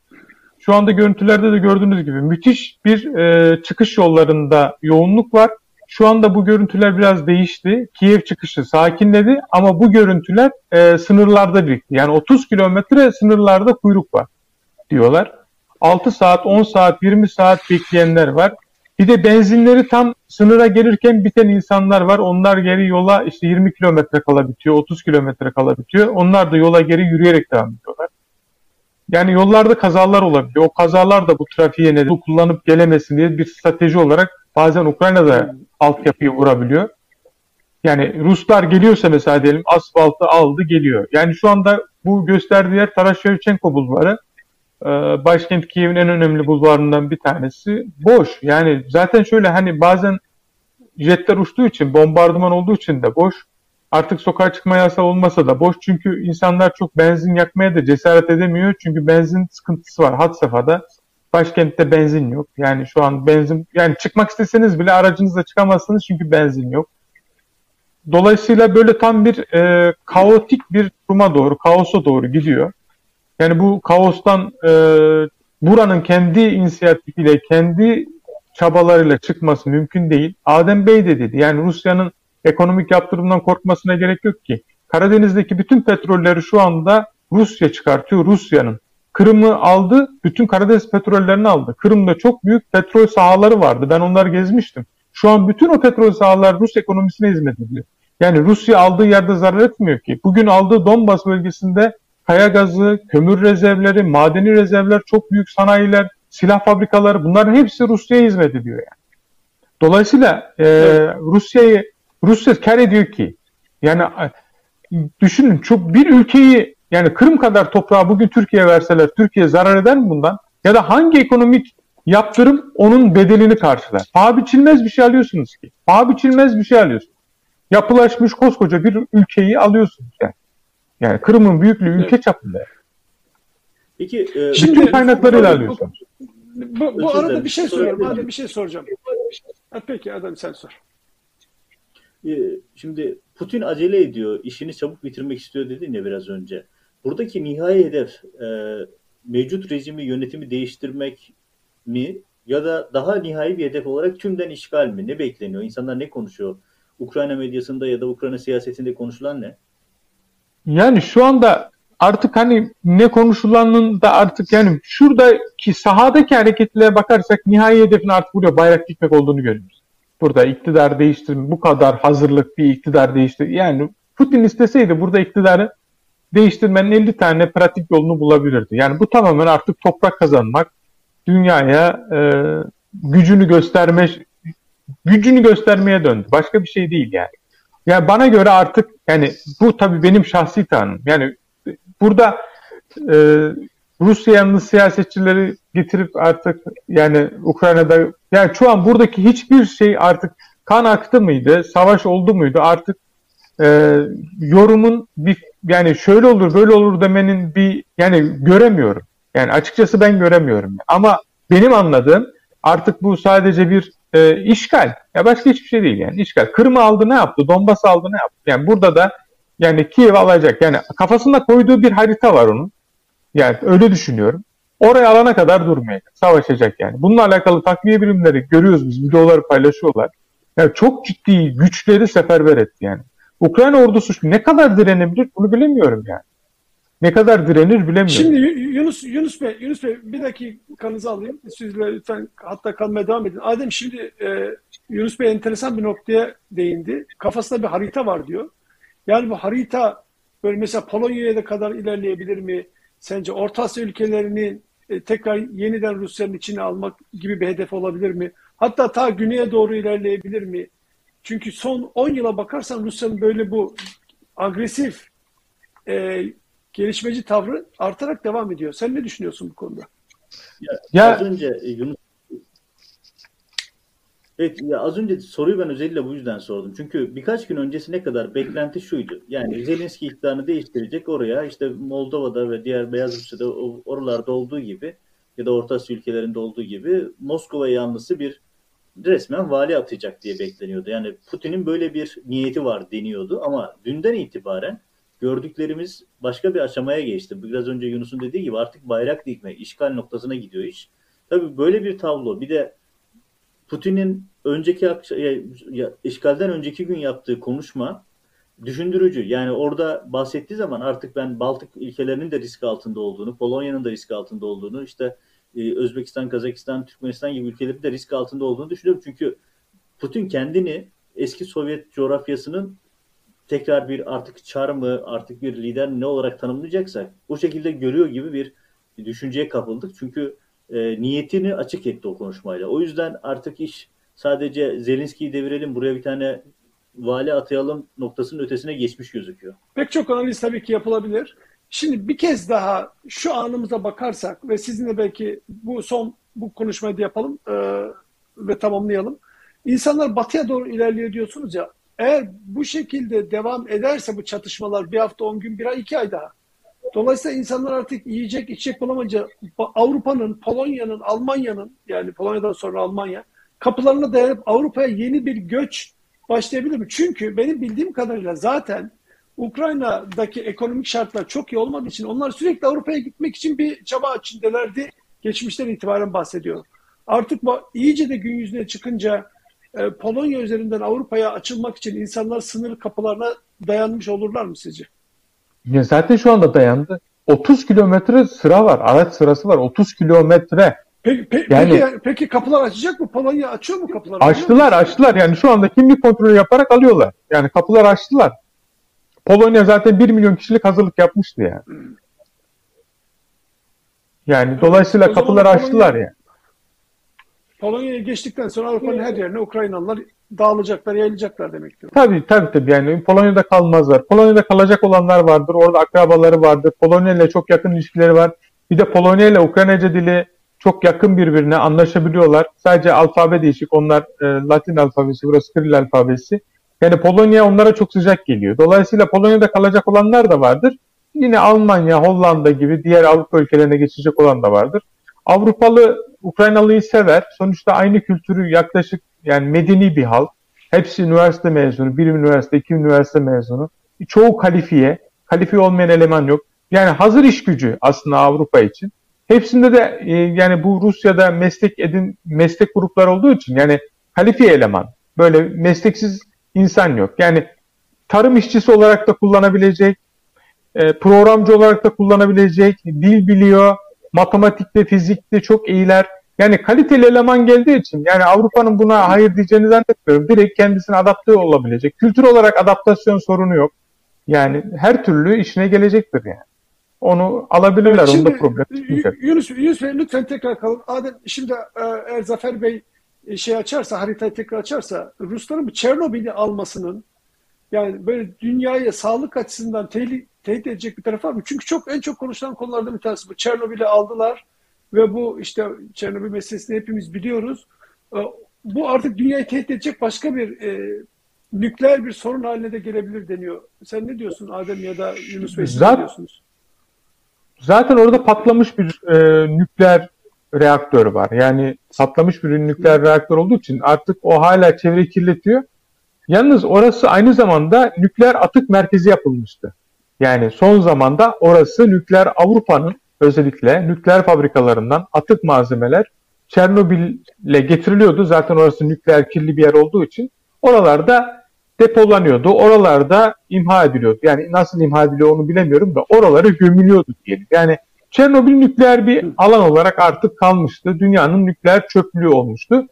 Şu anda görüntülerde de gördüğünüz gibi müthiş bir e, çıkış yollarında yoğunluk var. Şu anda bu görüntüler biraz değişti. Kiev çıkışı sakinledi ama bu görüntüler e, sınırlarda birikti. Yani 30 kilometre sınırlarda kuyruk var diyorlar. 6 saat, 10 saat, 20 saat bekleyenler var. Bir de benzinleri tam sınıra gelirken biten insanlar var. Onlar geri yola işte 20 kilometre kala bitiyor, 30 kilometre kala bitiyor. Onlar da yola geri yürüyerek devam ediyorlar. Yani yollarda kazalar olabiliyor. O kazalar da bu trafiğe neden kullanıp gelemesin diye bir strateji olarak bazen Ukrayna'da altyapıyı vurabiliyor. Yani Ruslar geliyorsa mesela diyelim asfaltı aldı geliyor. Yani şu anda bu gösterdiği yer Taras Shevchenko bulvarı. Ee, başkent Kiev'in en önemli bulvarından bir tanesi boş. Yani zaten şöyle hani bazen jetler uçtuğu için, bombardıman olduğu için de boş. Artık sokağa çıkma yasağı olmasa da boş. Çünkü insanlar çok benzin yakmaya da cesaret edemiyor. Çünkü benzin sıkıntısı var had safhada. Başkentte benzin yok. Yani şu an benzin yani çıkmak isteseniz bile aracınızla çıkamazsınız çünkü benzin yok. Dolayısıyla böyle tam bir e, kaotik bir duruma doğru, kaosa doğru gidiyor. Yani bu kaostan e, buranın kendi inisiyatifiyle, kendi çabalarıyla çıkması mümkün değil. Adem Bey de dedi. Yani Rusya'nın ekonomik yaptırımdan korkmasına gerek yok ki. Karadeniz'deki bütün petrolleri şu anda Rusya çıkartıyor. Rusya'nın. Kırım'ı aldı, bütün Karadeniz petrollerini aldı. Kırım'da çok büyük petrol sahaları vardı. Ben onları gezmiştim. Şu an bütün o petrol sahalar Rus ekonomisine hizmet ediyor. Yani Rusya aldığı yerde zarar etmiyor ki. Bugün aldığı Donbas bölgesinde kaya gazı, kömür rezervleri, madeni rezervler, çok büyük sanayiler, silah fabrikaları bunların hepsi Rusya'ya hizmet ediyor yani. Dolayısıyla e, Rusya'yı Rusya kar ediyor ki yani düşünün çok bir ülkeyi yani Kırım kadar toprağı bugün Türkiye verseler Türkiye zarar eder mi bundan? Ya da hangi ekonomik yaptırım onun bedelini karşılar? Paha biçilmez bir şey alıyorsunuz ki. Paha biçilmez bir şey alıyorsunuz. Yapılaşmış koskoca bir ülkeyi alıyorsunuz yani. Yani Kırım'ın büyüklüğü ülke evet. çapında. Peki e, bütün kaynaklarıyla alıyorsunuz. Bu, bu arada bir şey soruyorum. Arada bir şey soracağım. Peki adam sen sor. Şimdi Putin acele ediyor, işini çabuk bitirmek istiyor dedin ya biraz önce. Buradaki nihai hedef e, mevcut rejimi, yönetimi değiştirmek mi ya da daha nihai bir hedef olarak tümden işgal mi? Ne bekleniyor? İnsanlar ne konuşuyor? Ukrayna medyasında ya da Ukrayna siyasetinde konuşulan ne? Yani şu anda artık hani ne konuşulanın da artık yani şuradaki sahadaki hareketlere bakarsak nihai hedefin artık buraya bayrak dikmek olduğunu görüyoruz. Burada iktidar değiştirme bu kadar hazırlık bir iktidar değiştir. Yani Putin isteseydi burada iktidarı değiştirmenin 50 tane pratik yolunu bulabilirdi. Yani bu tamamen artık toprak kazanmak, dünyaya e, gücünü gösterme gücünü göstermeye döndü. Başka bir şey değil yani. Yani bana göre artık yani bu tabii benim şahsi tanım. Yani burada e, Rusya yanlı siyasetçileri getirip artık yani Ukrayna'da yani şu an buradaki hiçbir şey artık kan aktı mıydı, savaş oldu muydu artık e, yorumun bir yani şöyle olur böyle olur demenin bir yani göremiyorum. Yani açıkçası ben göremiyorum. Ama benim anladığım artık bu sadece bir e, işgal. Ya başka hiçbir şey değil yani işgal. Kırım'ı aldı ne yaptı? Donbas aldı ne yaptı? Yani burada da yani Kiev alacak. Yani kafasında koyduğu bir harita var onun. Yani öyle düşünüyorum. Oraya alana kadar durmayacak. Savaşacak yani. Bununla alakalı takviye birimleri görüyoruz biz. Videoları paylaşıyorlar. Yani çok ciddi güçleri seferber etti yani. Ukrayna ordusu ne kadar direnebilir bunu bilemiyorum yani. Ne kadar direnir bilemiyorum. Şimdi Yunus Yunus Bey, Yunus Bey bir dakikanızı alayım. Sizle lütfen hatta kalmaya devam edin. Adem şimdi e, Yunus Bey enteresan bir noktaya değindi. Kafasında bir harita var diyor. Yani bu harita böyle mesela Polonya'ya da kadar ilerleyebilir mi? Sence Orta Asya ülkelerini e, tekrar yeniden Rusya'nın içine almak gibi bir hedef olabilir mi? Hatta ta güneye doğru ilerleyebilir mi? Çünkü son 10 yıla bakarsan Rusya'nın böyle bu agresif e, gelişmeci tavrı artarak devam ediyor. Sen ne düşünüyorsun bu konuda? Ya, ya az önce Yunus Evet ya az önce soruyu ben özellikle bu yüzden sordum. Çünkü birkaç gün öncesine kadar beklenti şuydu. Yani Zelenski iktidarını değiştirecek oraya işte Moldova'da ve diğer Beyaz Rusya'da oralarda olduğu gibi ya da Orta Asya ülkelerinde olduğu gibi Moskova yanlısı bir resmen vali atacak diye bekleniyordu. Yani Putin'in böyle bir niyeti var deniyordu ama dünden itibaren gördüklerimiz başka bir aşamaya geçti. Biraz önce Yunus'un dediği gibi artık bayrak dikme, işgal noktasına gidiyor iş. Tabii böyle bir tablo bir de Putin'in önceki işgalden önceki gün yaptığı konuşma düşündürücü. Yani orada bahsettiği zaman artık ben Baltık ülkelerinin de risk altında olduğunu, Polonya'nın da risk altında olduğunu, işte e, Özbekistan, Kazakistan, Türkmenistan gibi ülkelerin de risk altında olduğunu düşünüyorum. Çünkü Putin kendini eski Sovyet coğrafyasının tekrar bir artık çar mı, artık bir lider ne olarak tanımlayacaksak o şekilde görüyor gibi bir düşünceye kapıldık. Çünkü e, niyetini açık etti o konuşmayla. O yüzden artık iş sadece Zelenski'yi devirelim, buraya bir tane vali atayalım noktasının ötesine geçmiş gözüküyor. Pek çok analiz tabii ki yapılabilir. Şimdi bir kez daha şu anımıza bakarsak ve sizinle belki bu son bu konuşmayı da yapalım e, ve tamamlayalım. İnsanlar batıya doğru ilerliyor diyorsunuz ya. Eğer bu şekilde devam ederse bu çatışmalar bir hafta, on gün, bir ay, iki ay daha. Dolayısıyla insanlar artık yiyecek, içecek bulamayınca Avrupa'nın, Polonya'nın, Almanya'nın yani Polonya'dan sonra Almanya kapılarına dayanıp Avrupa'ya yeni bir göç başlayabilir mi? Çünkü benim bildiğim kadarıyla zaten Ukrayna'daki ekonomik şartlar çok iyi olmadığı için onlar sürekli Avrupa'ya gitmek için bir çaba içindelerdi. Geçmişten itibaren bahsediyor. Artık bu iyice de gün yüzüne çıkınca e, Polonya üzerinden Avrupa'ya açılmak için insanlar sınır kapılarına dayanmış olurlar mı sizce? Ya zaten şu anda dayandı. 30 kilometre sıra var. Araç sırası var. 30 kilometre. Peki, pe, yani, peki, peki kapılar açacak mı? Polonya açıyor mu kapıları? Açtılar, açtılar. Yani şu anda kimlik kontrolü yaparak alıyorlar. Yani kapılar açtılar. Polonya zaten 1 milyon kişilik hazırlık yapmıştı yani. Yani dolayısıyla kapıları açtılar yani. Polonya'ya geçtikten sonra Avrupa'nın her yerine Ukraynalılar dağılacaklar, yayılacaklar demektir. Tabii tabii tabii yani Polonya'da kalmazlar. Polonya'da kalacak olanlar vardır. Orada akrabaları vardır. Polonya ile çok yakın ilişkileri var. Bir de Polonya ile Ukraynaca dili çok yakın birbirine anlaşabiliyorlar. Sadece alfabe değişik. Onlar e, Latin alfabesi, burası Kiril alfabesi. Yani Polonya onlara çok sıcak geliyor. Dolayısıyla Polonya'da kalacak olanlar da vardır. Yine Almanya, Hollanda gibi diğer Avrupa ülkelerine geçecek olan da vardır. Avrupalı Ukraynalıyı sever. Sonuçta aynı kültürü yaklaşık yani medeni bir halk. Hepsi üniversite mezunu, bir üniversite, iki üniversite mezunu. Çoğu kalifiye, kalifiye olmayan eleman yok. Yani hazır iş gücü aslında Avrupa için. Hepsinde de e, yani bu Rusya'da meslek edin meslek grupları olduğu için yani kalifiye eleman. Böyle mesleksiz insan yok. Yani tarım işçisi olarak da kullanabilecek, e, programcı olarak da kullanabilecek, dil biliyor, matematikte, fizikte çok iyiler. Yani kaliteli eleman geldiği için yani Avrupa'nın buna hayır diyeceğini zannetmiyorum. Direkt kendisine adapte olabilecek. Kültür olarak adaptasyon sorunu yok. Yani her türlü işine gelecektir yani. Onu alabilirler. Evet, şimdi, onda problem çıkmayacak. Yunus, Yunus Bey lütfen tekrar kalın. Adem şimdi e, eğer Zafer Bey e, şey açarsa, haritayı tekrar açarsa Rusların bu Çernobil'i almasının yani böyle dünyaya sağlık açısından tehdit, tehdit edecek bir tarafı var mı? Çünkü çok en çok konuşulan konulardan bir tanesi bu. Çernobil'i aldılar ve bu işte Çernobil meselesini hepimiz biliyoruz. E, bu artık dünyayı tehdit edecek başka bir e, nükleer bir sorun haline de gelebilir deniyor. Sen ne diyorsun Adem ya da Yunus Bey? Zaten, ne diyorsunuz? Zaten orada patlamış bir e, nükleer reaktör var. Yani patlamış bir nükleer reaktör olduğu için artık o hala çevreyi kirletiyor. Yalnız orası aynı zamanda nükleer atık merkezi yapılmıştı. Yani son zamanda orası nükleer Avrupa'nın özellikle nükleer fabrikalarından atık malzemeler Çernobil'e getiriliyordu. Zaten orası nükleer kirli bir yer olduğu için oralarda depolanıyordu. Oralarda imha ediliyordu. Yani nasıl imha ediliyor onu bilemiyorum da oraları gömülüyordu diyelim. Yani Çernobil nükleer bir alan olarak artık kalmıştı. Dünyanın nükleer çöplüğü olmuştu.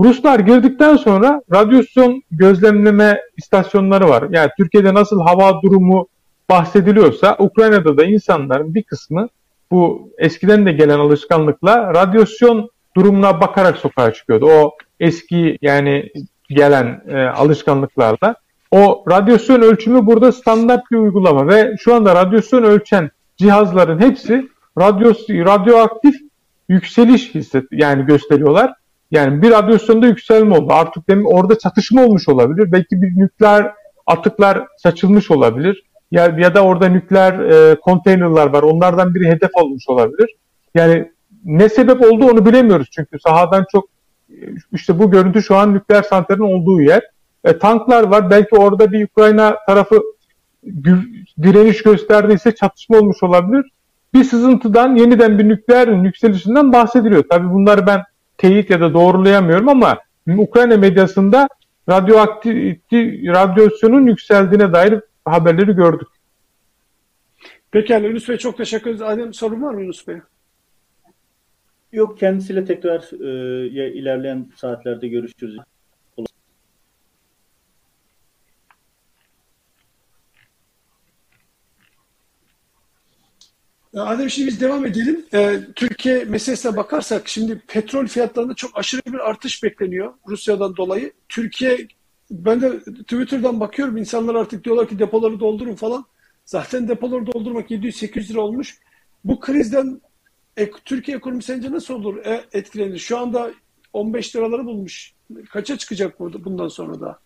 Ruslar girdikten sonra radyasyon gözlemleme istasyonları var. Yani Türkiye'de nasıl hava durumu bahsediliyorsa Ukrayna'da da insanların bir kısmı bu eskiden de gelen alışkanlıkla radyasyon durumuna bakarak sokağa çıkıyordu. O eski yani gelen e, alışkanlıklarla. O radyasyon ölçümü burada standart bir uygulama ve şu anda radyasyon ölçen cihazların hepsi radyo, radyoaktif yükseliş hisset yani gösteriyorlar. Yani bir radyasyonda yükselme oldu. Artık demin orada çatışma olmuş olabilir. Belki bir nükleer atıklar saçılmış olabilir. Ya, ya da orada nükleer e, konteynerlar var. Onlardan biri hedef olmuş olabilir. Yani ne sebep oldu onu bilemiyoruz çünkü sahadan çok işte bu görüntü şu an nükleer santralin olduğu yer. E, tanklar var. Belki orada bir Ukrayna tarafı direniş gösterdiyse çatışma olmuş olabilir. Bir sızıntıdan yeniden bir nükleer yükselişinden bahsediliyor. Tabii bunları ben teyit ya da doğrulayamıyorum ama Ukrayna medyasında radyoaktif radyasyonun yükseldiğine dair haberleri gördük. Pekala Yunus Bey çok teşekkür ederiz. Adem sorun var mı Yunus Bey? Yok kendisiyle tekrar e, ilerleyen saatlerde görüşürüz. Adem şimdi biz devam edelim. Ee, Türkiye meselesine bakarsak şimdi petrol fiyatlarında çok aşırı bir artış bekleniyor Rusya'dan dolayı. Türkiye ben de Twitter'dan bakıyorum insanlar artık diyorlar ki depoları doldurun falan. Zaten depoları doldurmak 700-800 lira olmuş. Bu krizden Türkiye ekonomisi sence nasıl olur e, etkilenir? Şu anda 15 liraları bulmuş. Kaça çıkacak burada bundan sonra da?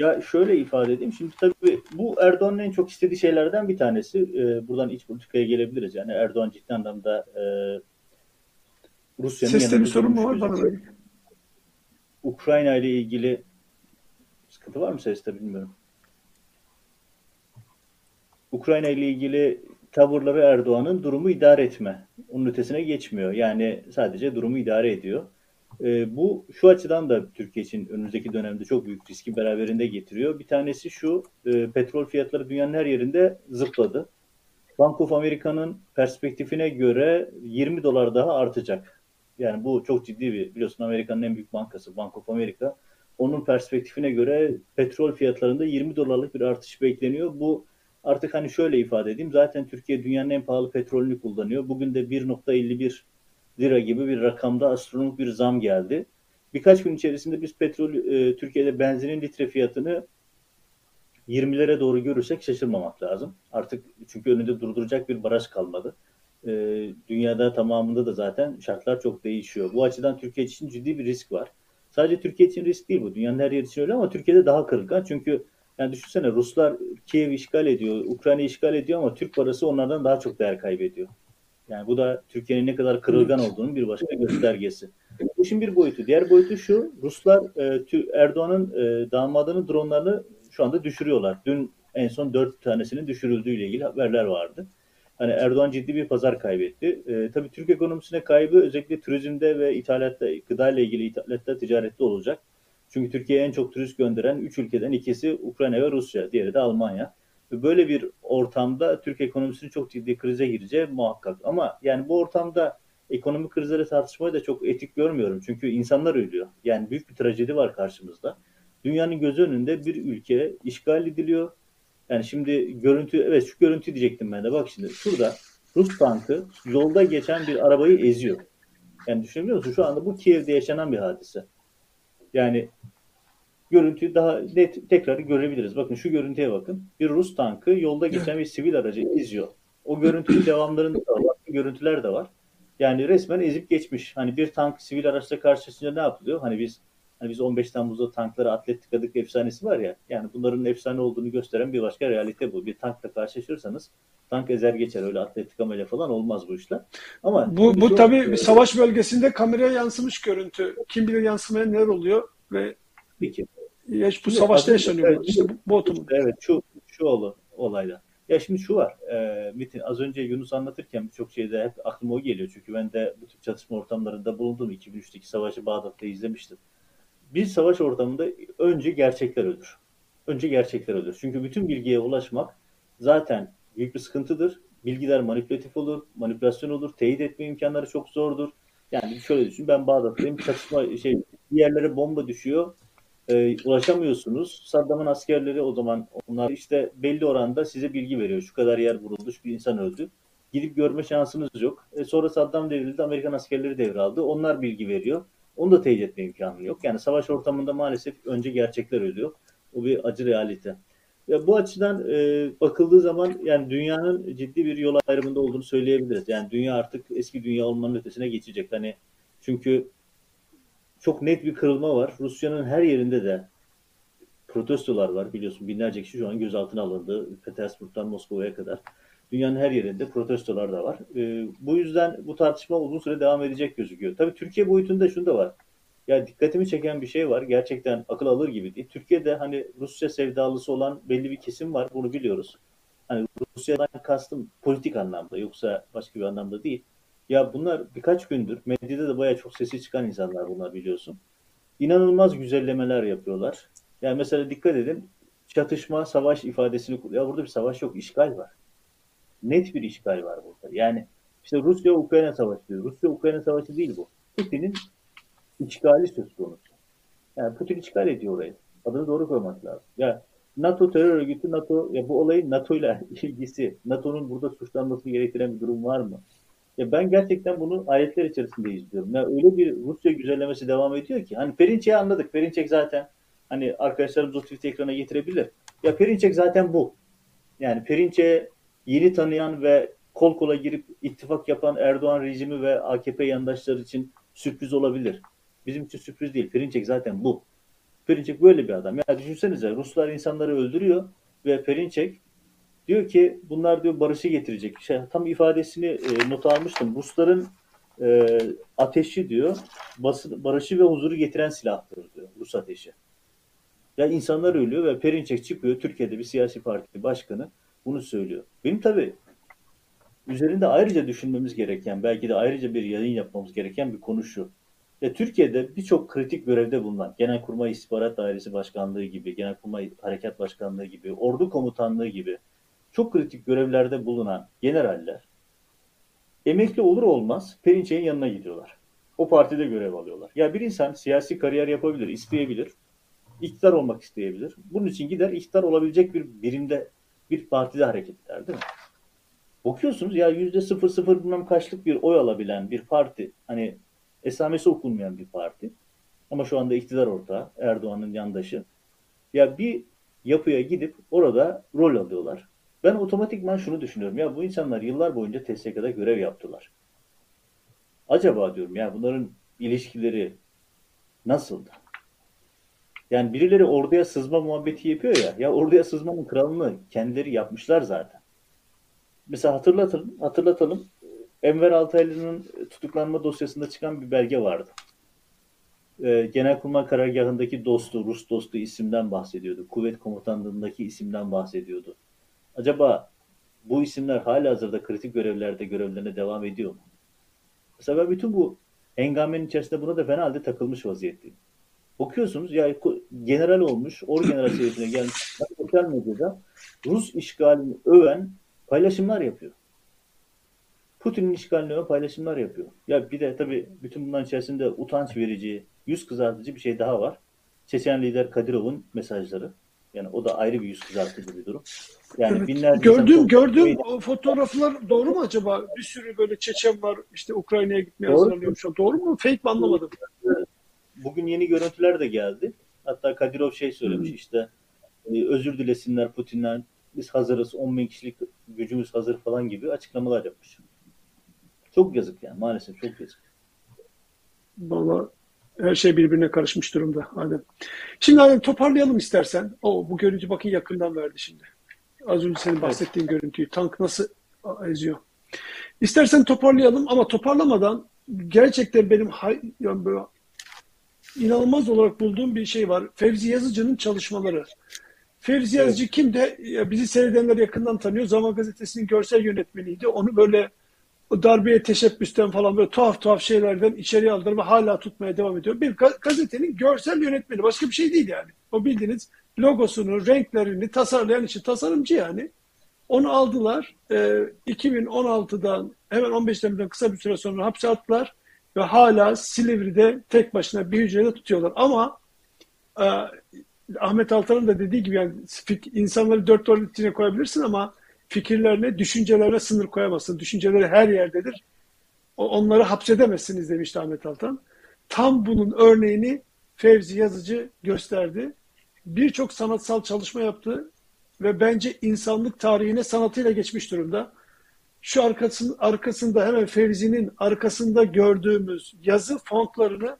Ya şöyle ifade edeyim. Şimdi tabii bu Erdoğan'ın en çok istediği şeylerden bir tanesi. Ee, buradan iç politikaya gelebiliriz. Yani Erdoğan ciddi anlamda e, Rusya'nın Seste bir sorun mu var bana? Ukrayna ile ilgili sıkıntı var mı seste bilmiyorum. Ukrayna ile ilgili tavırları Erdoğan'ın durumu idare etme. Onun ötesine geçmiyor. Yani sadece durumu idare ediyor. E, bu şu açıdan da Türkiye için önümüzdeki dönemde çok büyük riski beraberinde getiriyor. Bir tanesi şu, e, petrol fiyatları dünyanın her yerinde zıpladı. Bank of America'nın perspektifine göre 20 dolar daha artacak. Yani bu çok ciddi bir, biliyorsun Amerika'nın en büyük bankası Bank of America. Onun perspektifine göre petrol fiyatlarında 20 dolarlık bir artış bekleniyor. Bu artık hani şöyle ifade edeyim. Zaten Türkiye dünyanın en pahalı petrolünü kullanıyor. Bugün de 1.51 lira gibi bir rakamda astronomik bir zam geldi. Birkaç gün içerisinde biz petrol e, Türkiye'de benzinin litre fiyatını 20'lere doğru görürsek şaşırmamak lazım. Artık çünkü önünde durduracak bir baraj kalmadı. E, dünyada tamamında da zaten şartlar çok değişiyor. Bu açıdan Türkiye için ciddi bir risk var. Sadece Türkiye için risk değil bu. Dünyanın her yeri için öyle ama Türkiye'de daha kırılgan. Çünkü yani düşünsene Ruslar Kiev işgal ediyor, Ukrayna işgal ediyor ama Türk parası onlardan daha çok değer kaybediyor. Yani bu da Türkiye'nin ne kadar kırılgan olduğunun bir başka göstergesi. Bu işin bir boyutu. Diğer boyutu şu. Ruslar e, Erdoğan'ın e, damadının dronlarını şu anda düşürüyorlar. Dün en son dört tanesinin düşürüldüğüyle ilgili haberler vardı. Hani Erdoğan ciddi bir pazar kaybetti. E, tabii Türk ekonomisine kaybı özellikle turizmde ve ithalatta, gıda ile ilgili ithalatta, ticarette olacak. Çünkü Türkiye'ye en çok turist gönderen üç ülkeden ikisi Ukrayna ve Rusya, diğeri de Almanya böyle bir ortamda Türk ekonomisinin çok ciddi krize gireceği muhakkak. Ama yani bu ortamda ekonomik krizleri tartışmayı da çok etik görmüyorum. Çünkü insanlar ölüyor. Yani büyük bir trajedi var karşımızda. Dünyanın gözü önünde bir ülke işgal ediliyor. Yani şimdi görüntü, evet şu görüntü diyecektim ben de. Bak şimdi şurada Rus tankı yolda geçen bir arabayı eziyor. Yani düşünebiliyor musun? Şu anda bu Kiev'de yaşanan bir hadise. Yani görüntüyü daha net tekrar görebiliriz. Bakın şu görüntüye bakın. Bir Rus tankı yolda geçen bir sivil aracı izliyor. O görüntünün devamlarında da var. Görüntüler de var. Yani resmen ezip geçmiş. Hani bir tank sivil araçla karşılaşınca ne yapılıyor? Hani biz hani biz 15 Temmuz'da tankları atletikadık efsanesi var ya. Yani bunların efsane olduğunu gösteren bir başka realite bu. Bir tankla karşılaşırsanız tank ezer geçer. Öyle atletikamayla falan olmaz bu işler. Ama bu, bu tabii bir savaş bölgesinde kameraya yansımış görüntü. Kim bilir yansımaya neler oluyor ve Peki. Ya bu savaşta yaşanıyor. Evet, işte bu, otomobil. Evet şu şu oldu olayda. Ya şimdi şu var. E, Metin az önce Yunus anlatırken birçok şeyde hep aklıma o geliyor. Çünkü ben de bu tip çatışma ortamlarında bulundum. 2003'teki savaşı Bağdat'ta izlemiştim. Bir savaş ortamında önce gerçekler ölür. Önce gerçekler ölür. Çünkü bütün bilgiye ulaşmak zaten büyük bir sıkıntıdır. Bilgiler manipülatif olur, manipülasyon olur, teyit etme imkanları çok zordur. Yani şöyle düşün, ben Bağdat'tayım, çatışma şey, bir yerlere bomba düşüyor e, ulaşamıyorsunuz. Saddam'ın askerleri o zaman onlar işte belli oranda size bilgi veriyor. Şu kadar yer vuruldu, şu bir insan öldü. Gidip görme şansınız yok. E, sonra Saddam devrildi, Amerikan askerleri devraldı. Onlar bilgi veriyor. Onu da teyit etme imkanı yok. Yani savaş ortamında maalesef önce gerçekler ölüyor. O bir acı realite. Ya bu açıdan e, bakıldığı zaman yani dünyanın ciddi bir yol ayrımında olduğunu söyleyebiliriz. Yani dünya artık eski dünya olmanın ötesine geçecek. Hani çünkü çok net bir kırılma var. Rusya'nın her yerinde de protestolar var biliyorsun. Binlerce kişi şu an gözaltına alındı. Petersburg'dan Moskova'ya kadar. Dünyanın her yerinde protestolar da var. E, bu yüzden bu tartışma uzun süre devam edecek gözüküyor. Tabii Türkiye boyutunda şunu da var. Ya dikkatimi çeken bir şey var. Gerçekten akıl alır gibi değil. Türkiye'de hani Rusya sevdalısı olan belli bir kesim var. Bunu biliyoruz. Hani Rusya'dan kastım politik anlamda yoksa başka bir anlamda değil. Ya bunlar birkaç gündür medyada da bayağı çok sesi çıkan insanlar bunlar biliyorsun. İnanılmaz güzellemeler yapıyorlar. Yani mesela dikkat edin çatışma, savaş ifadesini ya burada bir savaş yok, işgal var. Net bir işgal var burada. Yani işte Rusya-Ukrayna savaşı diyor. Rusya-Ukrayna savaşı değil bu. Putin'in işgali söz konusu. Yani Putin işgal ediyor orayı. Adını doğru koymak lazım. Ya NATO terör örgütü NATO ya bu olayın NATO ile ilgisi, NATO'nun burada suçlanması gerektiren bir durum var mı? Ya ben gerçekten bunu ayetler içerisinde izliyorum. Ya öyle bir Rusya güzellemesi devam ediyor ki hani Perinçek'i anladık. Perinçek zaten hani arkadaşlarımız o tweet ekrana getirebilir. Ya Perinçek zaten bu. Yani Perinçek'i yeni tanıyan ve kol kola girip ittifak yapan Erdoğan rejimi ve AKP yandaşları için sürpriz olabilir. Bizim için sürpriz değil. Perinçek zaten bu. Perinçek böyle bir adam. Ya düşünsenize Ruslar insanları öldürüyor ve Perinçek diyor ki bunlar diyor barışı getirecek. Şey, tam ifadesini e, not almıştım. Rusların e, ateşi diyor bası, barışı ve huzuru getiren silahtır diyor Rus ateşi. Ya insanlar ölüyor ve Perinçek çıkıyor Türkiye'de bir siyasi parti başkanı bunu söylüyor. Benim tabii üzerinde ayrıca düşünmemiz gereken belki de ayrıca bir yayın yapmamız gereken bir konu şu. Ya Türkiye'de birçok kritik görevde bulunan Genelkurmay İstihbarat Dairesi Başkanlığı gibi, Genelkurmay Harekat Başkanlığı gibi, Ordu Komutanlığı gibi çok kritik görevlerde bulunan generaller emekli olur olmaz Perinçek'in yanına gidiyorlar. O partide görev alıyorlar. Ya bir insan siyasi kariyer yapabilir, isteyebilir. iktidar olmak isteyebilir. Bunun için gider iktidar olabilecek bir birimde, bir partide hareket eder değil mi? Bakıyorsunuz ya yüzde sıfır sıfır bilmem kaçlık bir oy alabilen bir parti, hani esamesi okunmayan bir parti. Ama şu anda iktidar ortağı, Erdoğan'ın yandaşı. Ya bir yapıya gidip orada rol alıyorlar. Ben otomatikman şunu düşünüyorum. Ya bu insanlar yıllar boyunca TSK'da görev yaptılar. Acaba diyorum ya bunların ilişkileri nasıldı? Yani birileri orduya sızma muhabbeti yapıyor ya. Ya orduya sızmanın kralını kendileri yapmışlar zaten. Mesela hatırlatalım, hatırlatalım. Enver Altaylı'nın tutuklanma dosyasında çıkan bir belge vardı. Ee, Genelkurmay karargahındaki dostu, Rus dostu isimden bahsediyordu. Kuvvet komutanlığındaki isimden bahsediyordu. Acaba bu isimler hala hazırda kritik görevlerde görevlerine devam ediyor mu? Mesela ben bütün bu hengamenin içerisinde buna da fena halde takılmış vaziyetteyim. Bakıyorsunuz ya general olmuş, orgeneral seviyesine gelmiş sosyal medyada Rus işgalini öven paylaşımlar yapıyor. Putin'in işgaline paylaşımlar yapıyor. Ya bir de tabii bütün bunların içerisinde utanç verici, yüz kızartıcı bir şey daha var. Çeçen lider Kadirov'un mesajları. Yani o da ayrı bir yüz kızartıcı bir durum. Yani evet. binlerce gördüm gördüm o fotoğraflar doğru mu acaba? Bir sürü böyle Çeçen var işte Ukrayna'ya gitmeye doğru. hazırlanıyormuş. Doğru mu? Fake mi anlamadım. Bugün yeni görüntüler de geldi. Hatta Kadirov şey söylemiş hmm. işte e, özür dilesinler Putin'den biz hazırız 10 bin kişilik gücümüz hazır falan gibi açıklamalar yapmış. Çok yazık yani maalesef çok yazık. Valla her şey birbirine karışmış durumda Adem. Şimdi Adem toparlayalım istersen. O bu görüntü bakın yakından verdi şimdi. Az önce senin bahsettiğin evet. görüntüyü. Tank nasıl eziyor. İstersen toparlayalım ama toparlamadan gerçekten benim yani böyle inanılmaz olarak bulduğum bir şey var. Fevzi Yazıcı'nın çalışmaları. Fevzi evet. Yazıcı kim de bizi seyredenler yakından tanıyor. Zaman Gazetesi'nin görsel yönetmeniydi. Onu böyle o darbeye teşebbüsten falan böyle tuhaf tuhaf şeylerden içeriye aldılar ve hala tutmaya devam ediyor. Bir gazetenin görsel yönetmeni başka bir şey değil yani. O bildiğiniz logosunu, renklerini tasarlayan için tasarımcı yani. Onu aldılar. E, 2016'dan hemen 15 Temmuz'dan kısa bir süre sonra hapse attılar ve hala Silivri'de tek başına bir hücrede tutuyorlar. Ama e, Ahmet Altan'ın da dediği gibi yani insanları dört duvar içine koyabilirsin ama fikirlerine, düşüncelerine sınır koyamazsın. Düşünceleri her yerdedir. Onları hapsedemezsiniz demişti Ahmet Altan. Tam bunun örneğini Fevzi Yazıcı gösterdi. Birçok sanatsal çalışma yaptı ve bence insanlık tarihine sanatıyla geçmiş durumda. Şu arkasın, arkasında hemen Fevzi'nin arkasında gördüğümüz yazı fontlarını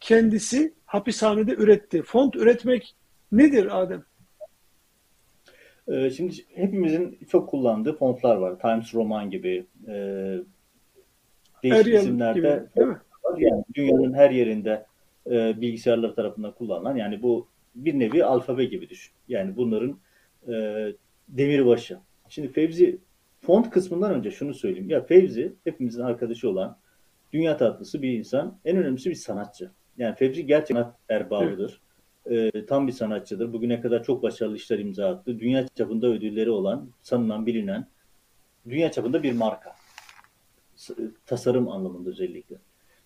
kendisi hapishanede üretti. Font üretmek nedir Adem? Ee, şimdi hepimizin çok kullandığı fontlar var. Times Roman gibi e, değişik Arial isimlerde gibi, değil mi? var. Yani dünyanın her yerinde e, bilgisayarlar tarafından kullanılan yani bu bir nevi alfabe gibi düşün. Yani bunların e, demirbaşı. Şimdi Fevzi font kısmından önce şunu söyleyeyim. Ya Fevzi hepimizin arkadaşı olan dünya tatlısı bir insan. En önemlisi bir sanatçı. Yani Fevzi gerçekten sanat erbabıdır. E, tam bir sanatçıdır. Bugüne kadar çok başarılı işler imza attı. Dünya çapında ödülleri olan, sanılan, bilinen, dünya çapında bir marka. S- Tasarım anlamında özellikle.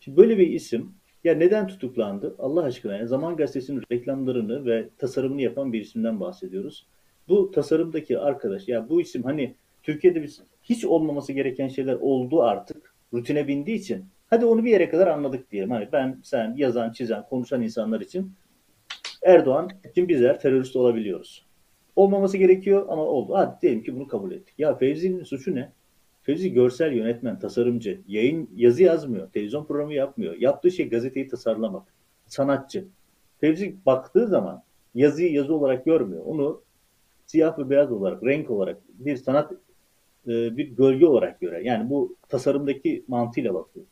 Şimdi böyle bir isim ya neden tutuklandı? Allah aşkına ya Zaman Gazetesi'nin reklamlarını ve tasarımını yapan bir isimden bahsediyoruz. Bu tasarımdaki arkadaş ya bu isim hani Türkiye'de biz hiç olmaması gereken şeyler oldu artık. Rutine bindiği için. Hadi onu bir yere kadar anladık diyelim. Hani ben, sen, yazan, çizen, konuşan insanlar için Erdoğan için bizler terörist olabiliyoruz. Olmaması gerekiyor ama oldu. Hadi diyelim ki bunu kabul ettik. Ya Fevzi'nin suçu ne? Fevzi görsel yönetmen, tasarımcı, yayın yazı yazmıyor, televizyon programı yapmıyor. Yaptığı şey gazeteyi tasarlamak. Sanatçı. Fevzi baktığı zaman yazıyı yazı olarak görmüyor. Onu siyah ve beyaz olarak, renk olarak bir sanat e, bir gölge olarak görer. Yani bu tasarımdaki mantığıyla bakıyor.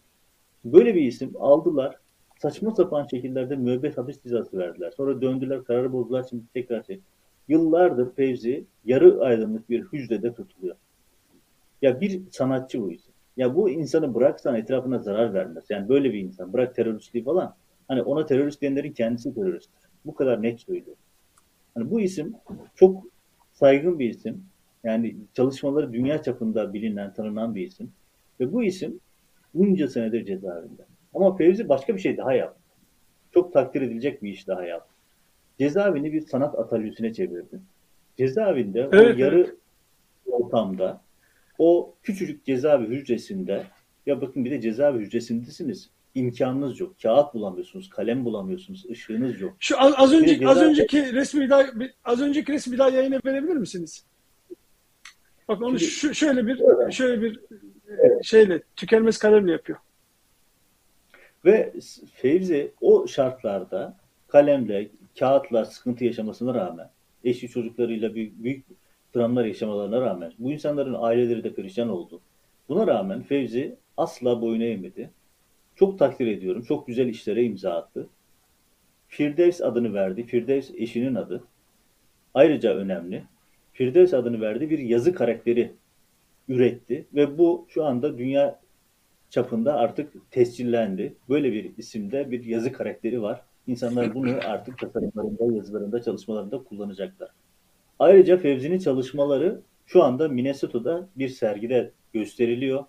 Böyle bir isim aldılar. Saçma sapan şekillerde müebbet hapis cezası verdiler. Sonra döndüler, kararı bozdular. Şimdi tekrar şey. Yıllardır Fevzi yarı aydınlık bir hücrede tutuluyor. Ya bir sanatçı bu isim. Ya bu insanı bıraksan etrafına zarar vermez. Yani böyle bir insan. Bırak teröristliği falan. Hani ona terörist diyenlerin kendisi teröristtir. Bu kadar net söylüyor. Hani bu isim çok saygın bir isim. Yani çalışmaları dünya çapında bilinen, tanınan bir isim. Ve bu isim bunca senedir cezaevinde. Ama Fevzi başka bir şey daha yaptı. Çok takdir edilecek bir iş daha yaptı. Cezaevini bir sanat atölyesine çevirdi. Cezaevinde Evet, o yarı ortamda o küçücük cezaevi hücresinde ya bakın bir de cezaevi hücresindesiniz. İmkanınız yok. Kağıt bulamıyorsunuz, kalem bulamıyorsunuz, ışığınız yok. Şu az, az önce ceza- az önceki resmi daha az önceki resmi daha yayına verebilir misiniz? Bak onu Şimdi- şu, şöyle bir Evet. şöyle bir e, şeyle tükenmez kalemle yapıyor. Ve Fevzi o şartlarda kalemle, kağıtla sıkıntı yaşamasına rağmen, eşi çocuklarıyla büyük, büyük dramlar yaşamalarına rağmen, bu insanların aileleri de perişan oldu. Buna rağmen Fevzi asla boyun eğmedi. Çok takdir ediyorum. Çok güzel işlere imza attı. Firdevs adını verdi. Firdevs eşinin adı. Ayrıca önemli. Firdevs adını verdi bir yazı karakteri üretti ve bu şu anda dünya çapında artık tescillendi. Böyle bir isimde bir yazı karakteri var. İnsanlar bunu artık tasarımlarında, yazılarında, çalışmalarında kullanacaklar. Ayrıca Fevzi'nin çalışmaları şu anda Minnesota'da bir sergide gösteriliyor.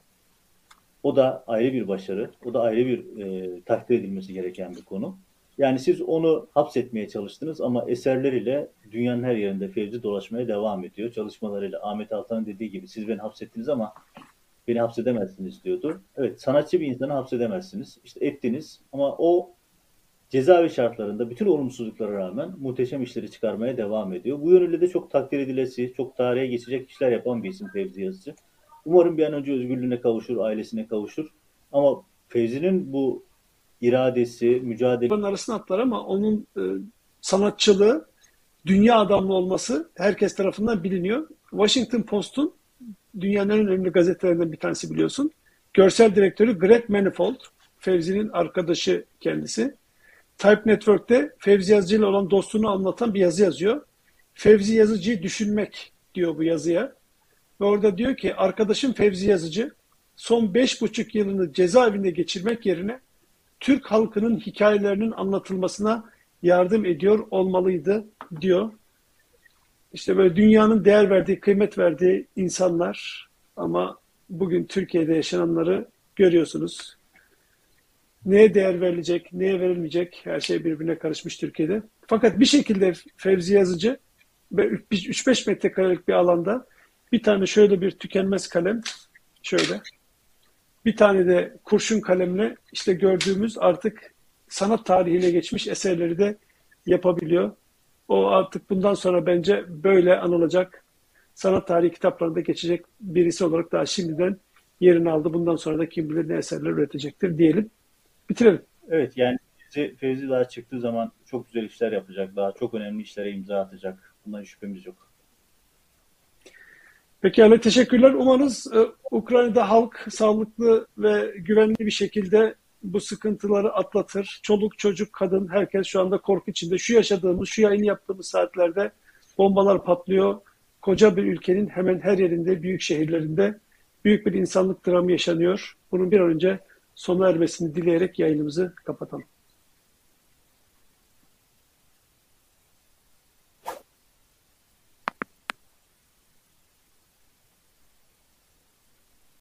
O da ayrı bir başarı. O da ayrı bir e, takdir edilmesi gereken bir konu. Yani siz onu hapsetmeye çalıştınız ama eserleriyle dünyanın her yerinde Fevzi dolaşmaya devam ediyor. Çalışmalarıyla Ahmet Altan'ın dediği gibi siz beni hapsettiniz ama beni hapsedemezsiniz diyordu. Evet sanatçı bir insanı hapsedemezsiniz. İşte ettiniz ama o cezaevi şartlarında bütün olumsuzluklara rağmen muhteşem işleri çıkarmaya devam ediyor. Bu yönüyle de çok takdir edilesi, çok tarihe geçecek işler yapan bir isim Fevzi Yazıcı. Umarım bir an önce özgürlüğüne kavuşur, ailesine kavuşur. Ama Fevzi'nin bu iradesi, mücadele Bunların arasına atlar ama onun e, sanatçılığı, dünya adamlı olması herkes tarafından biliniyor. Washington Post'un dünyanın en önemli gazetelerinden bir tanesi biliyorsun. Görsel direktörü Greg Manifold, Fevzi'nin arkadaşı kendisi. Type Network'te Fevzi Yazıcı ile olan dostluğunu anlatan bir yazı yazıyor. Fevzi Yazıcı'yı düşünmek diyor bu yazıya. Ve orada diyor ki arkadaşım Fevzi Yazıcı son beş buçuk yılını cezaevinde geçirmek yerine Türk halkının hikayelerinin anlatılmasına yardım ediyor olmalıydı diyor. İşte böyle dünyanın değer verdiği, kıymet verdiği insanlar ama bugün Türkiye'de yaşananları görüyorsunuz. Neye değer verilecek, neye verilmeyecek her şey birbirine karışmış Türkiye'de. Fakat bir şekilde Fevzi Yazıcı 3-5 metrekarelik bir alanda bir tane şöyle bir tükenmez kalem şöyle bir tane de kurşun kalemle işte gördüğümüz artık sanat tarihine geçmiş eserleri de yapabiliyor. O artık bundan sonra bence böyle anılacak sanat tarihi kitaplarında geçecek birisi olarak daha şimdiden yerini aldı. Bundan sonra da kim bilir ne eserler üretecektir diyelim. Bitirelim. Evet yani Fevzi, Fevzi daha çıktığı zaman çok güzel işler yapacak. Daha çok önemli işlere imza atacak. Bundan şüphemiz yok. Pekala teşekkürler. Umarız e, Ukrayna'da halk sağlıklı ve güvenli bir şekilde bu sıkıntıları atlatır. Çoluk, çocuk, kadın herkes şu anda korku içinde. Şu yaşadığımız, şu yayını yaptığımız saatlerde bombalar patlıyor. Koca bir ülkenin hemen her yerinde, büyük şehirlerinde büyük bir insanlık dramı yaşanıyor. Bunun bir an önce sona ermesini dileyerek yayınımızı kapatalım.